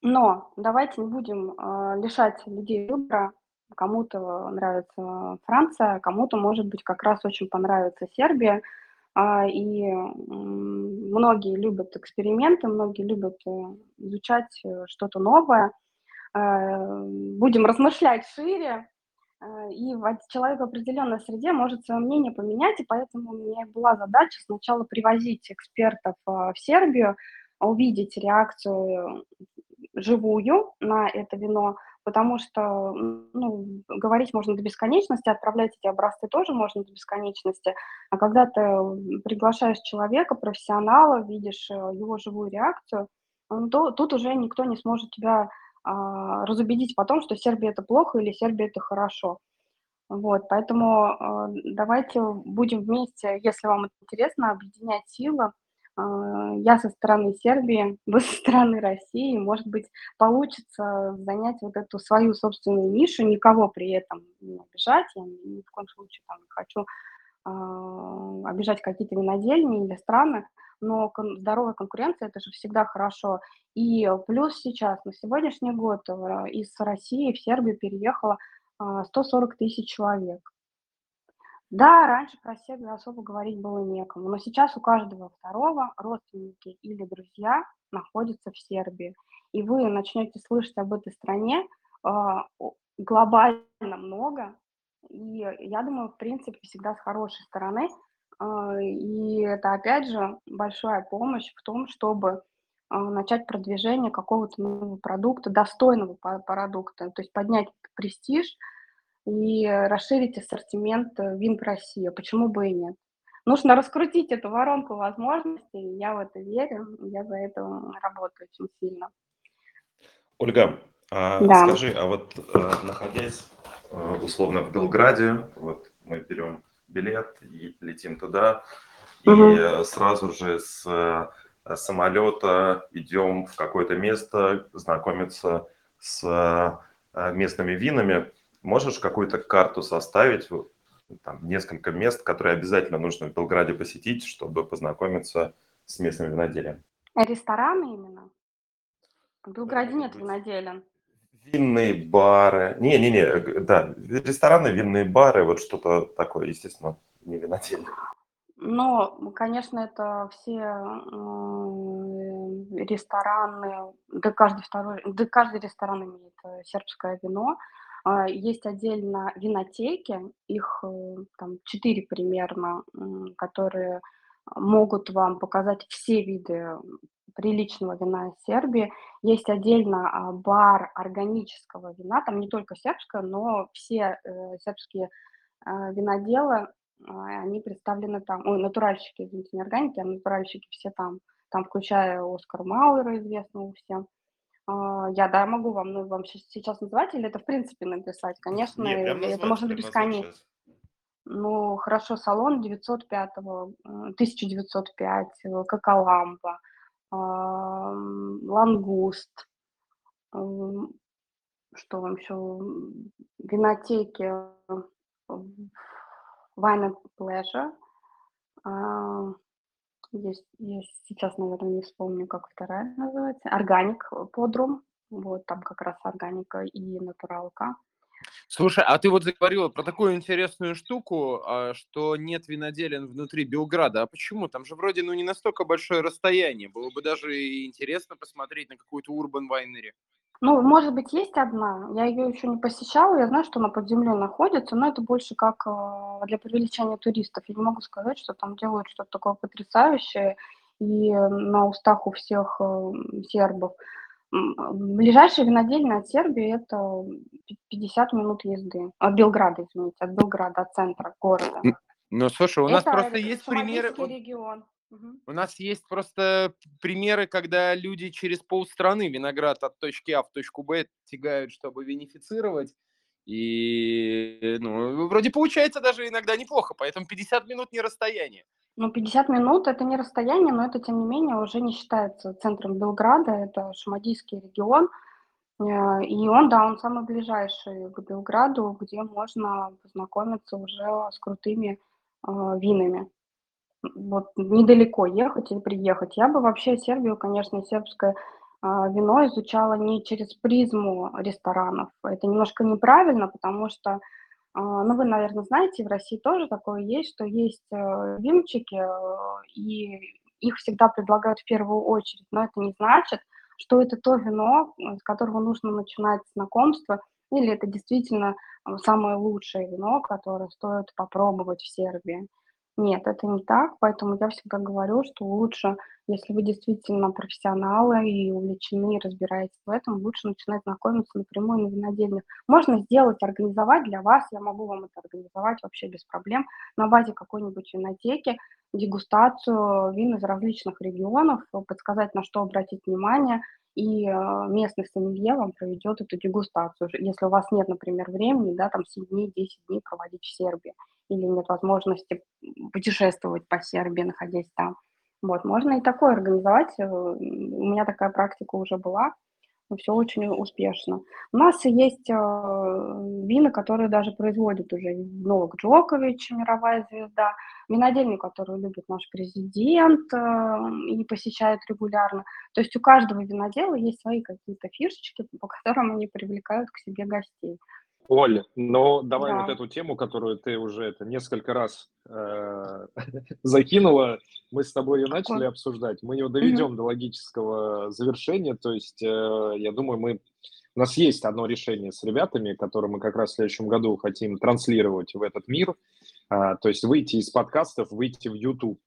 [SPEAKER 5] Но давайте не будем э, лишать людей выбора кому-то нравится Франция, кому-то, может быть, как раз очень понравится Сербия. А, и многие любят эксперименты, многие любят э, изучать э, что-то новое. А, будем размышлять шире, и человек в определенной среде может свое мнение поменять, и поэтому у меня была задача сначала привозить экспертов в Сербию, увидеть реакцию живую на это вино, потому что ну, говорить можно до бесконечности, отправлять эти образцы тоже можно до бесконечности, а когда ты приглашаешь человека, профессионала, видишь э, его живую реакцию, то тут уже никто не сможет тебя а, разубедить потом, что Сербия это плохо или Сербия это хорошо. Вот, поэтому э, давайте будем вместе, если вам это интересно, объединять силы, я со стороны Сербии, [LAUGHS] вы со стороны России, может быть, получится занять вот эту свою собственную нишу, никого при этом не обижать, я ни в коем случае там, не хочу э, обижать какие-то винодельни или страны, но здоровая конкуренция это же всегда хорошо. И плюс сейчас, на сегодняшний год из России в Сербию переехало э, 140 тысяч человек. Да, раньше про Сербию особо говорить было некому, но сейчас у каждого второго родственники или друзья находятся в Сербии. И вы начнете слышать об этой стране э, глобально много. И я думаю, в принципе, всегда с хорошей стороны. Э, и это, опять же, большая помощь в том, чтобы э, начать продвижение какого-то нового продукта, достойного продукта, то есть поднять престиж – и расширить ассортимент э, вин в России. Почему бы и нет? Нужно раскрутить эту воронку возможностей, я в это верю, я за это работаю очень сильно.
[SPEAKER 3] Ольга, а да. скажи, а вот э, находясь э, условно в Белграде, вот мы берем билет и летим туда, угу. и сразу же с самолета идем в какое-то место знакомиться с местными винами. Можешь какую-то карту составить, там, несколько мест, которые обязательно нужно в Белграде посетить, чтобы познакомиться с местным виноделием?
[SPEAKER 5] Рестораны именно? В Белграде нет виноделин.
[SPEAKER 3] Винные бары. Не-не-не, да, рестораны, винные бары, вот что-то такое, естественно, не виноделье.
[SPEAKER 5] Ну, конечно, это все э, рестораны, да каждый второй, да каждый ресторан имеет э, сербское вино. А, есть отдельно винотеки, их э, там четыре примерно, которые могут вам показать все виды приличного вина из Сербии. Есть отдельно а, бар органического вина, там не только сербское, но все э, сербские э, виноделы, а, они представлены там, ой, натуральщики, извините, не органики, а натуральщики все там, там включая Оскар Мауэра, известного всем. А, я, да, могу вам, ну, вам сейчас называть, или это в принципе написать? Конечно,
[SPEAKER 3] Не, прям
[SPEAKER 5] это
[SPEAKER 3] назвать,
[SPEAKER 5] можно до
[SPEAKER 3] прям назвать
[SPEAKER 5] бесконечности. Ну, хорошо, салон 905, э, 1905, э, Коколамба, ам, Лангуст, что вам еще, винотеки, э, Wine and Pleasure. Есть, есть, сейчас, наверное, не вспомню, как вторая называется. Органик Подрум. Вот, там как раз органика и натуралка.
[SPEAKER 4] Слушай, а ты вот заговорила про такую интересную штуку, а, что нет виноделин внутри Белграда. А почему? Там же вроде ну не настолько большое расстояние. Было бы даже интересно посмотреть на какую-то урбан вайнери.
[SPEAKER 5] Ну, может быть, есть одна. Я ее еще не посещала. Я знаю, что она под землей находится, но это больше как э, для привлечения туристов. Я не могу сказать, что там делают что-то такое потрясающее и на устах у всех э, сербов. М, Ближайшая винодельня от Сербии это пи- 50 минут езды. От Белграда, извините, от Белграда, от центра города.
[SPEAKER 4] Ну, слушай, у нас
[SPEAKER 5] Это
[SPEAKER 4] просто
[SPEAKER 5] р-
[SPEAKER 4] есть примеры.
[SPEAKER 5] Регион.
[SPEAKER 4] У нас есть просто примеры, когда люди через полстраны виноград от точки А в точку Б тягают, чтобы винифицировать. И, ну, вроде получается даже иногда неплохо, поэтому 50 минут не расстояние.
[SPEAKER 5] Ну, 50 минут это не расстояние, но это, тем не менее, уже не считается центром Белграда. Это Шумадийский регион. Э, И он, да, он самый ближайший к Белграду, где можно познакомиться уже с крутыми э, винами. Вот недалеко ехать или приехать. Я бы вообще Сербию, конечно, сербское вино изучала не через призму ресторанов. Это немножко неправильно, потому что, а, ну, вы, наверное, знаете, в России тоже такое есть, что есть э, винчики, э, и их всегда предлагают в первую очередь, но это не значит, что это то вино, э, с которого нужно начинать знакомство, или это действительно самое лучшее вино, которое стоит попробовать в Сербии. Нет, это не так, поэтому я всегда говорю, что лучше, если вы действительно профессионалы и увлечены, и разбираетесь в этом, лучше начинать знакомиться напрямую на винодельнях. Можно сделать, организовать для вас, я могу вам это организовать вообще без проблем, на базе какой-нибудь винотеки, дегустацию вин из различных регионов, подсказать, на что обратить внимание, и э, местный сомелье вам проведет эту дегустацию. Если у вас нет, например, времени, да, там 7 дней, 10 дней проводить в Сербии, или нет возможности путешествовать по Сербии, находясь там. Вот, можно и такое организовать. э, У меня такая практика уже была, все очень успешно. У нас есть э, вина, которые даже производит уже Новак Джокович, мировая звезда, винодельню, которую любит наш президент э, и посещает регулярно. То есть у каждого винодела есть свои какие-то фишечки, по которым они привлекают к себе гостей.
[SPEAKER 1] Оль, ну давай
[SPEAKER 5] Да.
[SPEAKER 1] вот эту тему, которую ты уже это несколько раз э, [LAUGHS] закинула, мы с тобой ее начали обсуждать, мы ее доведем до логического завершения, то есть э, я думаю, мы у нас есть одно решение с ребятами, которое мы как раз в следующем году хотим транслировать в этот мир, А, то есть выйти из подкастов, выйти в YouTube.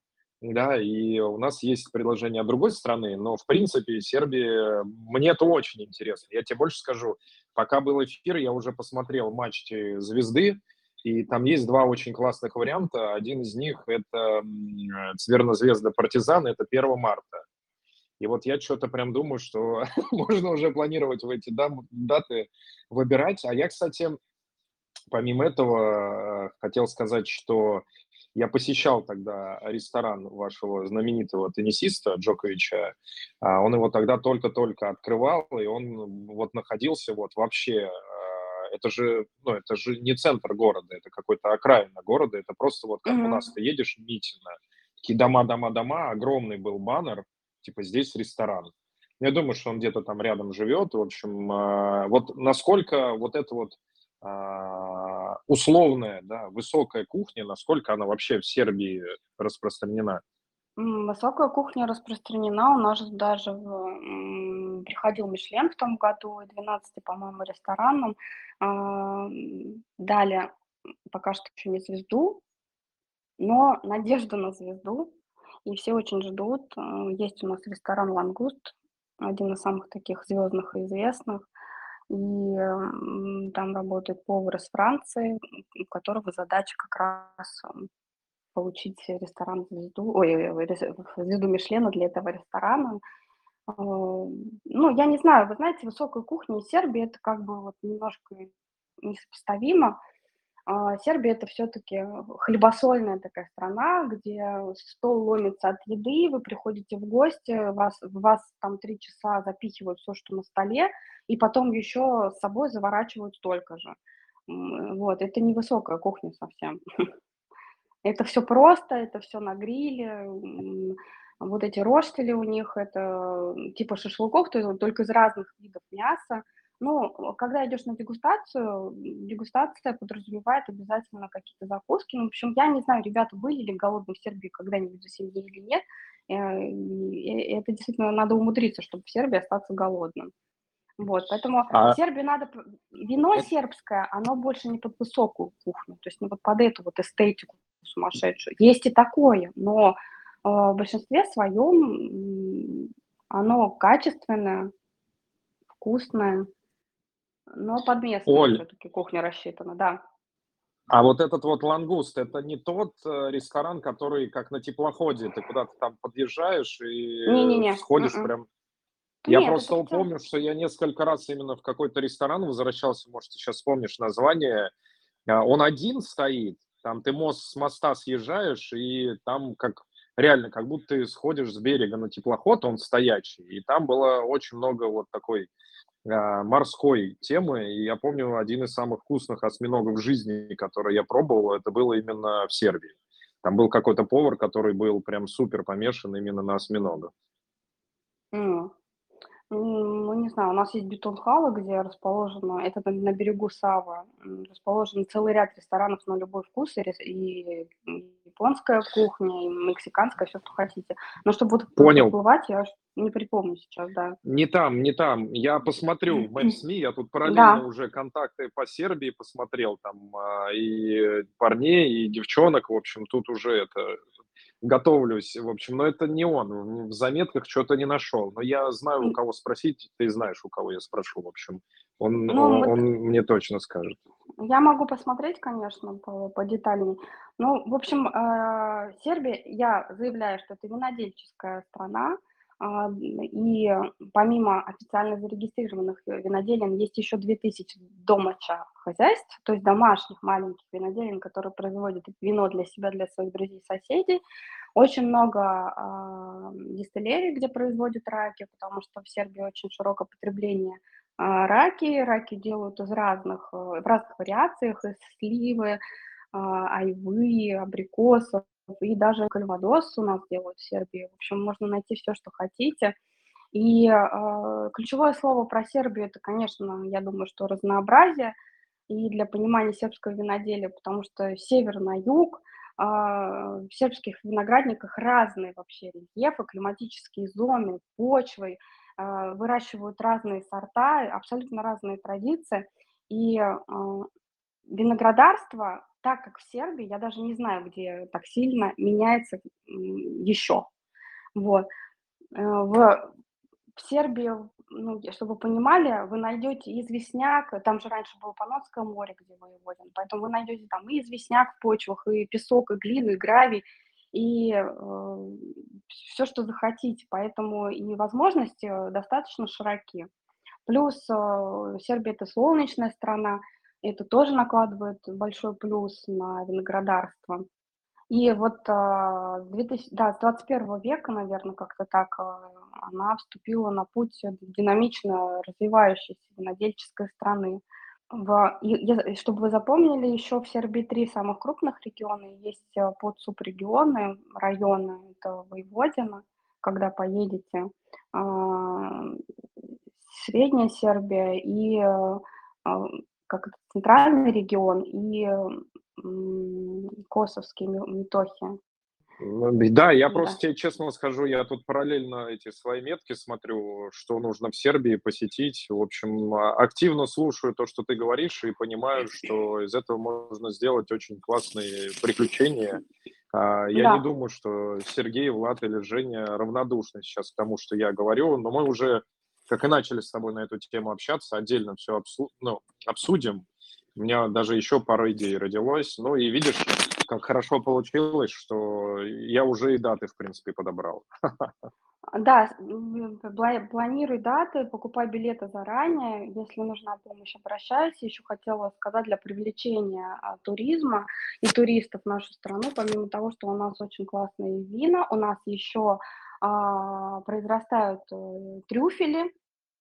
[SPEAKER 1] Да, и у нас есть предложение от другой страны, но в принципе Сербия, мне это очень интересно. Я тебе больше скажу, пока был эфир, я уже посмотрел матч «Звезды», и там есть два очень классных варианта. Один из них – это м, «Цвернозвезда Партизан», это 1 марта. И вот я что-то прям думаю, что [LAUGHS] можно уже планировать в эти даты выбирать. А я, кстати, помимо этого, э, хотел сказать, что я посещал тогда ресторан вашего знаменитого теннисиста Джоковича. А, Он его тогда только-только открывал, и он вот находился вот вообще... э, Это же, ну, это же не центр города, это какой-то окраина города, это просто вот как у
[SPEAKER 5] Мгм.
[SPEAKER 1] нас ты едешь в Митино, такие дома, дома, дома, огромный был баннер, типа здесь ресторан. Я думаю, что он где-то там рядом живет. В общем, э, вот насколько вот это вот а, условная, да, высокая кухня, насколько она вообще в Сербии распространена?
[SPEAKER 5] Высокая кухня распространена. У нас же даже в, приходил Мишлен в том году, и 12, по-моему, ресторанам. А, Дали пока что еще не звезду, но надежда на звезду. и все очень ждут. Э, есть у нас ресторан «Лангуст», один из самых таких звездных и известных. И там работает повар из Франции, у которого задача как раз получить ресторан звезду, ой, звезду Мишлена для этого ресторана. Э, ну, я не знаю, вы знаете, высокая кухня и Сербия это как бы вот немножко несопоставимо. А, Сербия это все-таки хлебосольная такая страна, где стол ломится от еды, вы приходите в гости, вас, вас там три часа запихивают все, что на столе, и потом еще с собой заворачивают столько же. Вот, это не высокая кухня совсем. [LAUGHS] Это все просто, это все на гриле, вот эти роштели у них, это типа шашлыков, только из разных видов мяса. Ну, когда идешь на дегустацию, дегустация подразумевает обязательно какие-то закуски. Ну, в общем, я не знаю, ребята были ли голодны в Сербии когда-нибудь за семьей или нет. Э, и это действительно надо умудриться, чтобы в Сербии остаться голодным. Вот, поэтому а... Сербии надо... Вино сербское, оно больше не под высокую кухню, то есть не вот под эту вот эстетику сумасшедшую. Есть и такое, но э, в большинстве своем оно качественное, вкусное, но под местную
[SPEAKER 1] Оль,
[SPEAKER 5] все-таки кухня рассчитана, да.
[SPEAKER 1] а вот этот вот лангуст, это не тот э, ресторан, который как на теплоходе, ты куда-то там подъезжаешь и
[SPEAKER 5] Не-не-не.
[SPEAKER 1] сходишь
[SPEAKER 5] м-м.
[SPEAKER 1] прям. Я
[SPEAKER 5] Нет,
[SPEAKER 1] просто
[SPEAKER 5] это
[SPEAKER 1] помню, что я несколько раз именно в какой-то ресторан возвращался, может, ты сейчас вспомнишь название. А, Он один стоит, там ты мост с моста съезжаешь, и там как реально, как будто ты сходишь с берега на теплоход, он стоячий. И там было очень много вот такой морской темы. И я помню, один из самых вкусных осьминогов в жизни, который я пробовал, это было именно в Сербии. Там был какой-то повар, который был прям супер помешан именно на осьминогах.
[SPEAKER 5] М. Ну, не знаю, у нас есть Бетон-Хала, где расположено, это на, на берегу Сава, расположен целый ряд ресторанов на любой вкус, и, и японская кухня, и мексиканская, все, что хотите. Но чтобы вот
[SPEAKER 1] Понял.
[SPEAKER 5] поплывать, я не припомню сейчас, да.
[SPEAKER 1] Не там, не там. Я посмотрю в Maps.me, я тут
[SPEAKER 5] Да.
[SPEAKER 1] параллельно уже контакты по Сербии посмотрел, там а, и парней, и девчонок, в общем, тут уже это готовлюсь, в общем, но это не он. В заметках что-то не нашел. Но я знаю, у кого спросить, ты знаешь, у кого я спрошу, в общем. Он,
[SPEAKER 5] Ну,
[SPEAKER 1] он,
[SPEAKER 5] вот
[SPEAKER 1] он мне точно скажет.
[SPEAKER 5] я могу посмотреть, конечно, по, подетальнее. Ну, в общем, э, Сербия, я заявляю, что это винодельческая страна, и помимо официально зарегистрированных виноделин есть еще 2000 домача хозяйств, то есть домашних маленьких виноделин, которые производят вино для себя, для своих друзей, соседей. Очень много э, дистиллерий, где производят раки, потому что в Сербии очень широкое потребление э, раки. Раки делают из разных, э, в разных вариациях, из сливы, э, айвы, абрикосов, и даже кальвадос у нас делают в Сербии. В общем, можно найти все, что хотите. И э, ключевое слово про Сербию это, конечно, я думаю, что разнообразие и для понимания сербского виноделия, потому что север на юг, э, в сербских виноградниках разные вообще рельефы, климатические зоны, почвы, э, выращивают разные сорта, абсолютно разные традиции. И э, виноградарство так как в Сербии, я даже не знаю, где так сильно меняется еще. Вот. Э, в, в Сербии, ну, чтобы вы понимали, вы найдете известняк, там же раньше было Панотское море, где воеводин, поэтому вы найдете там и известняк в почвах, и песок, и глину, и гравий, и э, все, что захотите. Поэтому и возможности достаточно широки. Плюс э, Сербия это солнечная страна, это тоже накладывает большой плюс на виноградарство. И вот а, 2000, да, с 21 века, наверное, как-то так а, она вступила на путь динамично развивающейся винодельческой страны. В, и, чтобы вы запомнили, еще в Сербии три самых крупных региона. Есть а, подсубрегионы, районы, это Воеводина, когда поедете, Средняя Сербия и как это, центральный регион и Косовский, Метохи.
[SPEAKER 1] Ну, да, я просто тебе честно скажу, я тут параллельно эти свои метки смотрю, что нужно в Сербии посетить. В общем, а, активно слушаю то, что ты говоришь, и понимаю, что из этого можно сделать очень классные приключения. А, Я
[SPEAKER 5] Да.
[SPEAKER 1] не думаю, что Сергей, Влад или Женя равнодушны сейчас к тому, что я говорю, но мы уже, как и начали с тобой на эту тему общаться, отдельно все ну, обсудим. У меня даже еще пара идей родилось. Ну и видишь, как хорошо получилось, что я уже и даты, в принципе, подобрал.
[SPEAKER 5] Да, м, пла- планируй даты, покупай билеты заранее. Если нужна помощь, обращайся. Еще хотела сказать для привлечения а, туризма и туристов в нашу страну, помимо того, что у нас очень классные вина, у нас еще а, произрастают э, трюфели,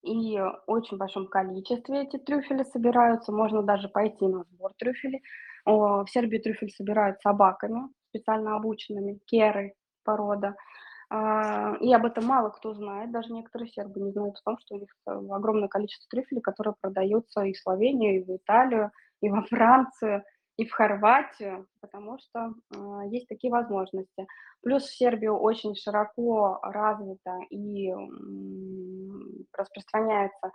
[SPEAKER 5] и очень большом количестве эти трюфели собираются. Можно даже пойти на сбор трюфелей. В Сербии трюфель собирают собаками, специально обученными, керы порода. А, И об этом мало кто знает, даже некоторые сербы не знают о том, что у них огромное количество трюфелей, которые продаются и в Словению, и в Италию, и во Францию, и в Хорватию, потому что а, есть такие возможности. Плюс в Сербию очень широко развита и м, распространяется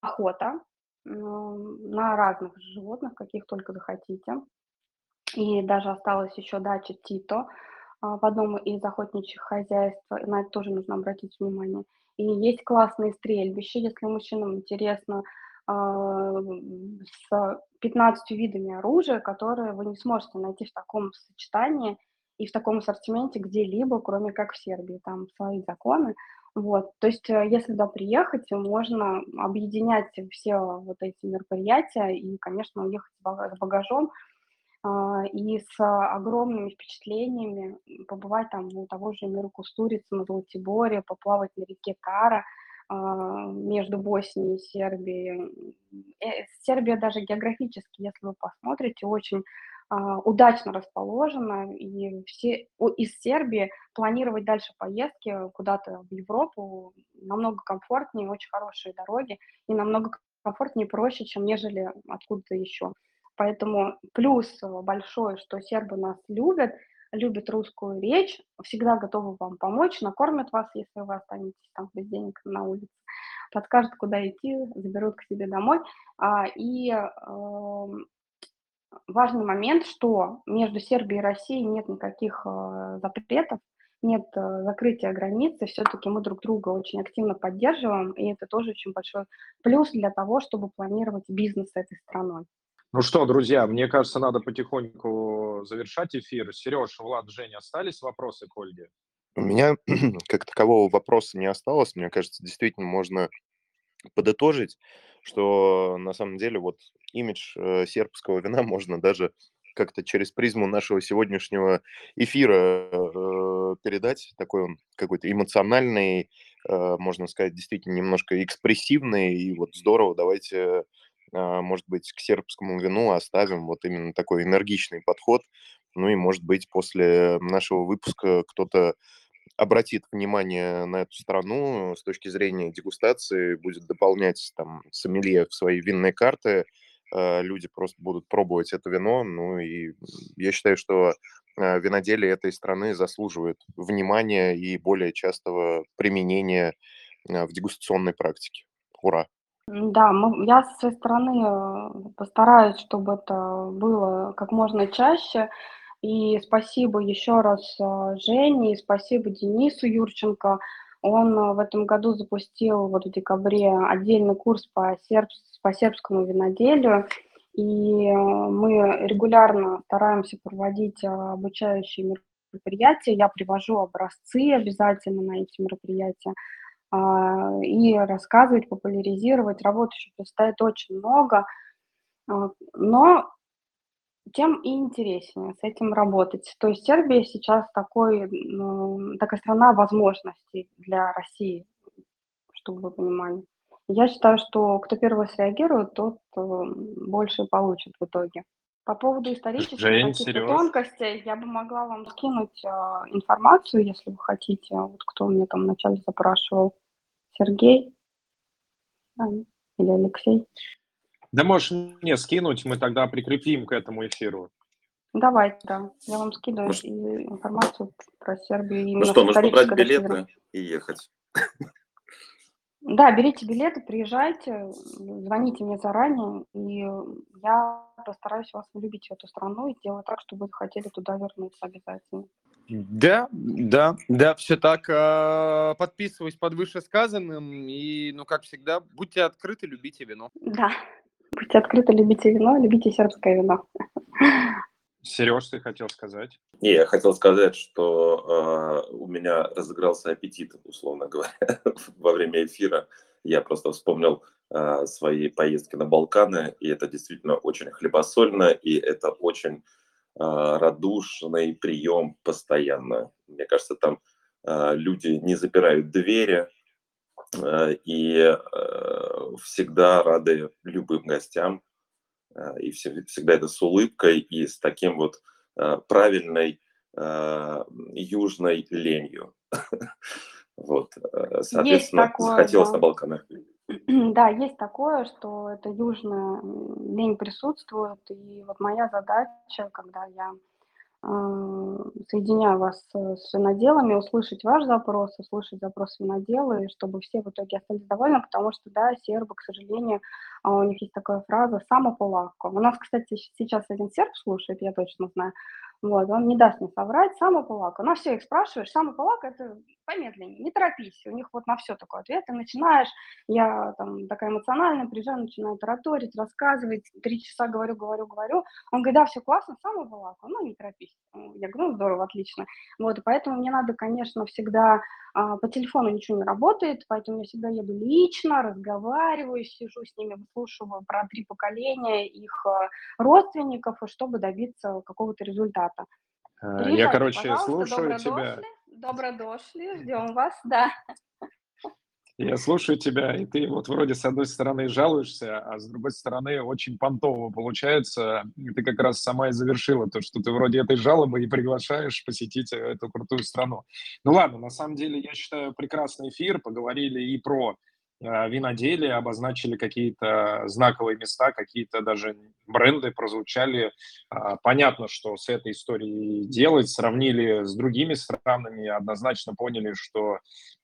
[SPEAKER 5] охота м, на разных животных, каких только захотите. И даже осталась еще дача Тито а, в одном из охотничьих хозяйств. На это тоже нужно обратить внимание. И есть классные стрельбища, если мужчинам интересно, с 15 видами оружия, которые вы не сможете найти в таком сочетании и в таком ассортименте где-либо, кроме как в Сербии. Там свои законы. Вот. То есть, э, если туда приехать, можно объединять все вот эти мероприятия и, конечно, уехать с бага- с багажом, а, и с огромными впечатлениями побывать там у того же Мира Кустурицы на Златиборе, поплавать на реке Тара а, между Боснией и Сербией. Э, Сербия даже географически, если вы посмотрите, очень а, удачно расположена, и все из Сербии планировать дальше поездки куда-то в Европу намного комфортнее, очень хорошие дороги, и намного комфортнее проще, чем нежели откуда-то еще. Поэтому плюс большой, что сербы нас любят, любят русскую речь, всегда готовы вам помочь, накормят вас, если вы останетесь там без денег на улице, подскажут, куда идти, заберут к себе домой. А, И эм, важный момент, что между Сербией и Россией нет никаких э, запретов, нет э, закрытия границы, все-таки мы друг друга очень активно поддерживаем, и это тоже очень большой плюс для того, чтобы планировать бизнес с этой страной.
[SPEAKER 1] Ну что, друзья, мне кажется, надо потихоньку завершать эфир. Сереж, Влад, Женя, остались вопросы к Ольге?
[SPEAKER 2] У меня [CLEARS THROAT] как такового вопроса не осталось. Мне кажется, действительно можно подытожить, что на самом деле вот имидж э, сербского вина [LAUGHS] можно даже как-то через призму нашего сегодняшнего эфира э, передать. Такой он какой-то эмоциональный, э, можно сказать, действительно немножко экспрессивный. И вот здорово, давайте, может быть, к сербскому вину оставим вот именно такой энергичный подход. Ну и, может быть, после нашего выпуска кто-то обратит внимание на эту страну с точки зрения дегустации, будет дополнять там сомелье в свои винные карты, э, люди просто будут пробовать это вино, ну и я считаю, что э, виноделие этой страны заслуживает внимания и более частого применения в дегустационной практике. Ура!
[SPEAKER 5] Да, мы, я со своей стороны э, постараюсь, чтобы это было как можно чаще. И спасибо еще раз э, Жене, и спасибо Денису Юрченко. Он э, в этом году запустил вот в декабре отдельный курс по, серб, по сербскому виноделию. И мы регулярно стараемся проводить обучающие мероприятия. Я привожу образцы обязательно на эти мероприятия и рассказывать, популяризировать. Работы еще предстоит очень много, а, но тем и интереснее с этим работать. То есть Сербия сейчас такой, ну, такая страна возможностей для России, чтобы вы понимали. Я считаю, что кто первый среагирует, тот э, больше получит в итоге. По поводу исторических
[SPEAKER 1] Жень,
[SPEAKER 5] тонкостей, я бы могла вам скинуть э, информацию, если вы хотите. Вот кто меня там вначале запрашивал. Сергей а, или Алексей.
[SPEAKER 1] Да можешь мне скинуть, мы тогда прикрепим к этому эфиру.
[SPEAKER 5] Давайте, да. Я вам скидываю
[SPEAKER 3] Может-
[SPEAKER 5] и информацию про Сербию.
[SPEAKER 3] Ну что, нужно брать билеты и ехать.
[SPEAKER 5] Да, берите билеты, приезжайте, звоните мне заранее, и я постараюсь вас влюбить в эту страну и сделать так, чтобы вы хотели туда вернуться обязательно.
[SPEAKER 4] Да, да, да, все так. А, Подписываюсь под вышесказанным. И, ну, как всегда, будьте открыты, любите вино.
[SPEAKER 5] Да, будьте открыты, любите вино, любите сербское вино.
[SPEAKER 1] Сереж, ты хотел сказать?
[SPEAKER 3] Не, я хотел сказать, что э, у меня разыгрался аппетит, условно говоря, [LAUGHS] во время эфира. Я просто вспомнил э, свои поездки на Балканы, и это действительно очень хлебосольно, и это очень э, радушный прием постоянно. Мне кажется, там э, люди не запирают двери, э, и э, всегда рады любым гостям. Э, и всегда это с улыбкой и с таким вот э, правильной э, южной ленью. [LAUGHS] Вот, соответственно, захотелось на Балканах. [CLEARS THROAT]
[SPEAKER 5] Да, есть такое, что это южная лень присутствует, и вот моя задача, когда я соединяю вас с виноделами, услышать ваш запрос, услышать запрос винодела, и чтобы все в итоге остались довольны, потому что, да, сербы, к сожалению, а, у них есть такая фраза «само полако». У нас, кстати, сейчас один серб слушает, я точно знаю, вот, он не даст мне соврать, самополака. На все их спрашиваешь, самополака – это помедленнее, не торопись. У них вот на все такой ответ. Ты начинаешь, я там такая эмоциональная, приезжаю, начинаю тараторить, рассказывать, три часа говорю, говорю, говорю. Он говорит, да, все классно, самополака, ну не торопись. Я говорю, ну здорово, отлично. Вот, и поэтому мне надо, конечно, всегда а, по телефону ничего не работает, поэтому я всегда еду лично, разговариваю, сижу с ними, выслушиваю про три поколения их а, родственников, чтобы добиться какого-то результата.
[SPEAKER 1] Приезжайте, я, короче, слушаю тебя.
[SPEAKER 5] Добро дошли, ждем вас, да.
[SPEAKER 1] Я слушаю тебя, и ты вот вроде с одной стороны жалуешься, а с другой стороны очень понтово получается. И ты как раз сама и завершила то, что ты вроде этой жалобы и приглашаешь посетить эту крутую страну. Ну ладно, на самом деле я считаю прекрасный эфир, поговорили и про Э, виноделия, обозначили какие-то знаковые места, какие-то даже бренды прозвучали. А, понятно, что с этой историей делать, сравнили с другими странами, однозначно поняли, что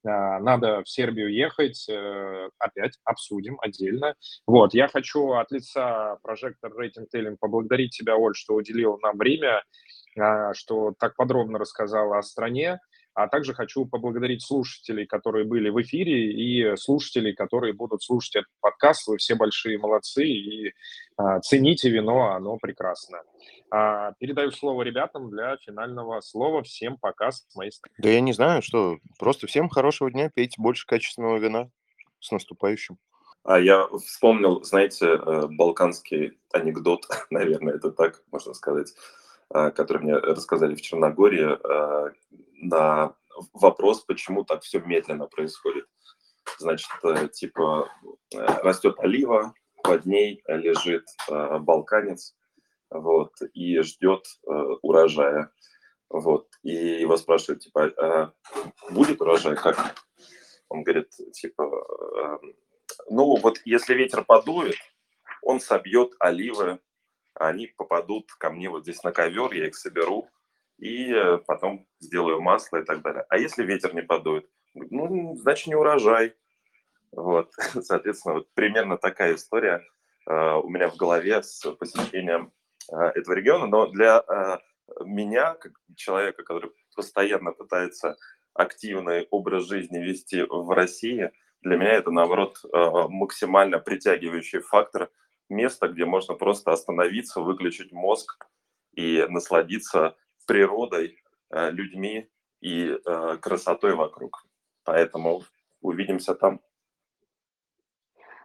[SPEAKER 1] а, надо в Сербию ехать, э, опять обсудим отдельно. Вот, я хочу от лица прожектор рейтинг Теллинг поблагодарить тебя, Оль, что уделил нам время, а, что так подробно рассказала о стране. А также хочу поблагодарить слушателей, которые были в эфире, и слушателей, которые будут слушать этот подкаст. Вы все большие молодцы, и а, цените вино, оно прекрасно. А, передаю слово ребятам для финального слова. Всем пока с моей стороны.
[SPEAKER 2] Да я не знаю, что. Просто всем хорошего дня, пейте больше качественного вина. С наступающим.
[SPEAKER 3] А я вспомнил, знаете, э, балканский анекдот, [LAUGHS] наверное, это так можно сказать, э, который мне рассказали в Черногории э, на вопрос, почему так все медленно происходит. Значит, э, типа э, растет олива, под ней лежит э, балканец, вот, и ждет урожая. Вот, и его спрашивают, типа, а будет урожай, как? Он говорит, типа, ну вот если ветер подует, он собьет оливы, они попадут ко мне вот здесь на ковер, я их соберу, и э, потом сделаю масло и так далее. А если ветер не подует? Ну, значит, не урожай. Вот, [LAUGHS] соответственно, вот примерно такая история э, у меня в голове с посещением э, этого региона. Но для меня, как человека, который постоянно пытается активный образ жизни вести в России, для меня это, наоборот, максимально притягивающий фактор, место, где можно просто остановиться, выключить мозг и насладиться природой, э, людьми и э, красотой вокруг. Поэтому увидимся там.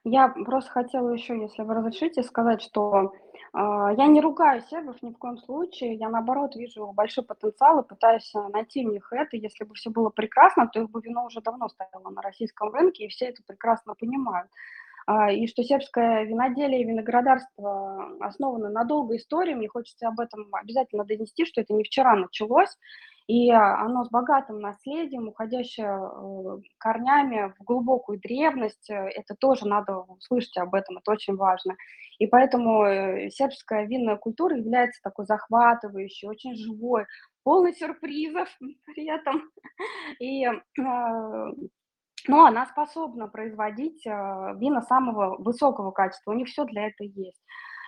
[SPEAKER 5] Я просто хотела еще, если вы разрешите, сказать, что э, я не ругаю сербов ни в коем случае, я наоборот вижу большой потенциал и пытаюсь э, найти в них это. Если бы все было прекрасно, то их бы вино уже давно стояло на российском рынке, и все это прекрасно понимают. А, и что сербское виноделие и виноградарство основано на долгой истории. Мне хочется об этом обязательно донести, что это не вчера началось, и оно с богатым наследием, уходящее э, корнями в глубокую древность. Это тоже надо услышать об этом, это очень важно. И поэтому э, сербская винная культура является такой захватывающей, очень живой, полной сюрпризов [LAUGHS] при этом. И а, но она способна производить э, вина самого высокого качества. У них все для этого есть.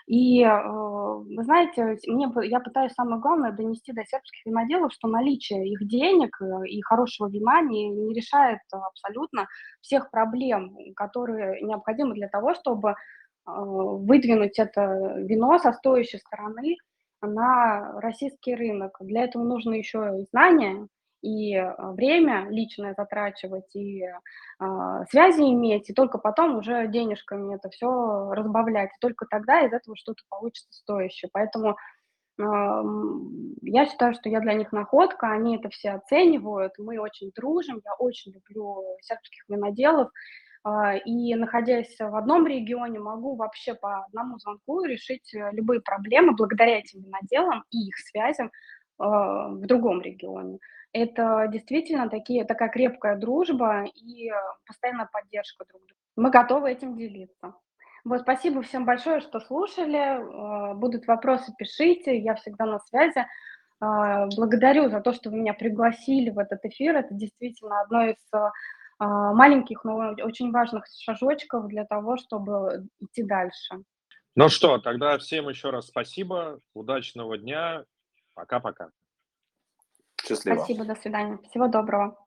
[SPEAKER 5] И э, вы знаете, мне, я пытаюсь самое главное донести до сербских виноделов, что наличие их денег э, и хорошего вина не, не решает абсолютно всех проблем, которые необходимы для того, чтобы выдвинуть это вино со стоящей стороны на российский рынок. Для этого нужно еще и знания, и а, время личное затрачивать, и а, связи иметь, и только потом уже денежками это все разбавлять. И только тогда из этого что-то получится стоящее. Поэтому я считаю, что я для них находка, они это все оценивают, мы очень дружим, я очень люблю сербских виноделов, а, и находясь в одном регионе, могу вообще по одному звонку решить э, любые проблемы благодаря этим виноделам и их связям в другом регионе. Это действительно такие, такая крепкая дружба и э, постоянная поддержка друг друга. Мы готовы этим делиться. Вот, спасибо всем большое, что слушали. А, будут вопросы, пишите, я всегда на связи. Благодарю за то, что вы меня пригласили в этот эфир. Это действительно одно из маленьких, но очень важных шажочков для того, чтобы идти дальше.
[SPEAKER 1] Ну что, тогда всем еще раз спасибо, удачного дня, пока-пока.
[SPEAKER 3] Счастливо.
[SPEAKER 5] Спасибо, до свидания. Всего доброго.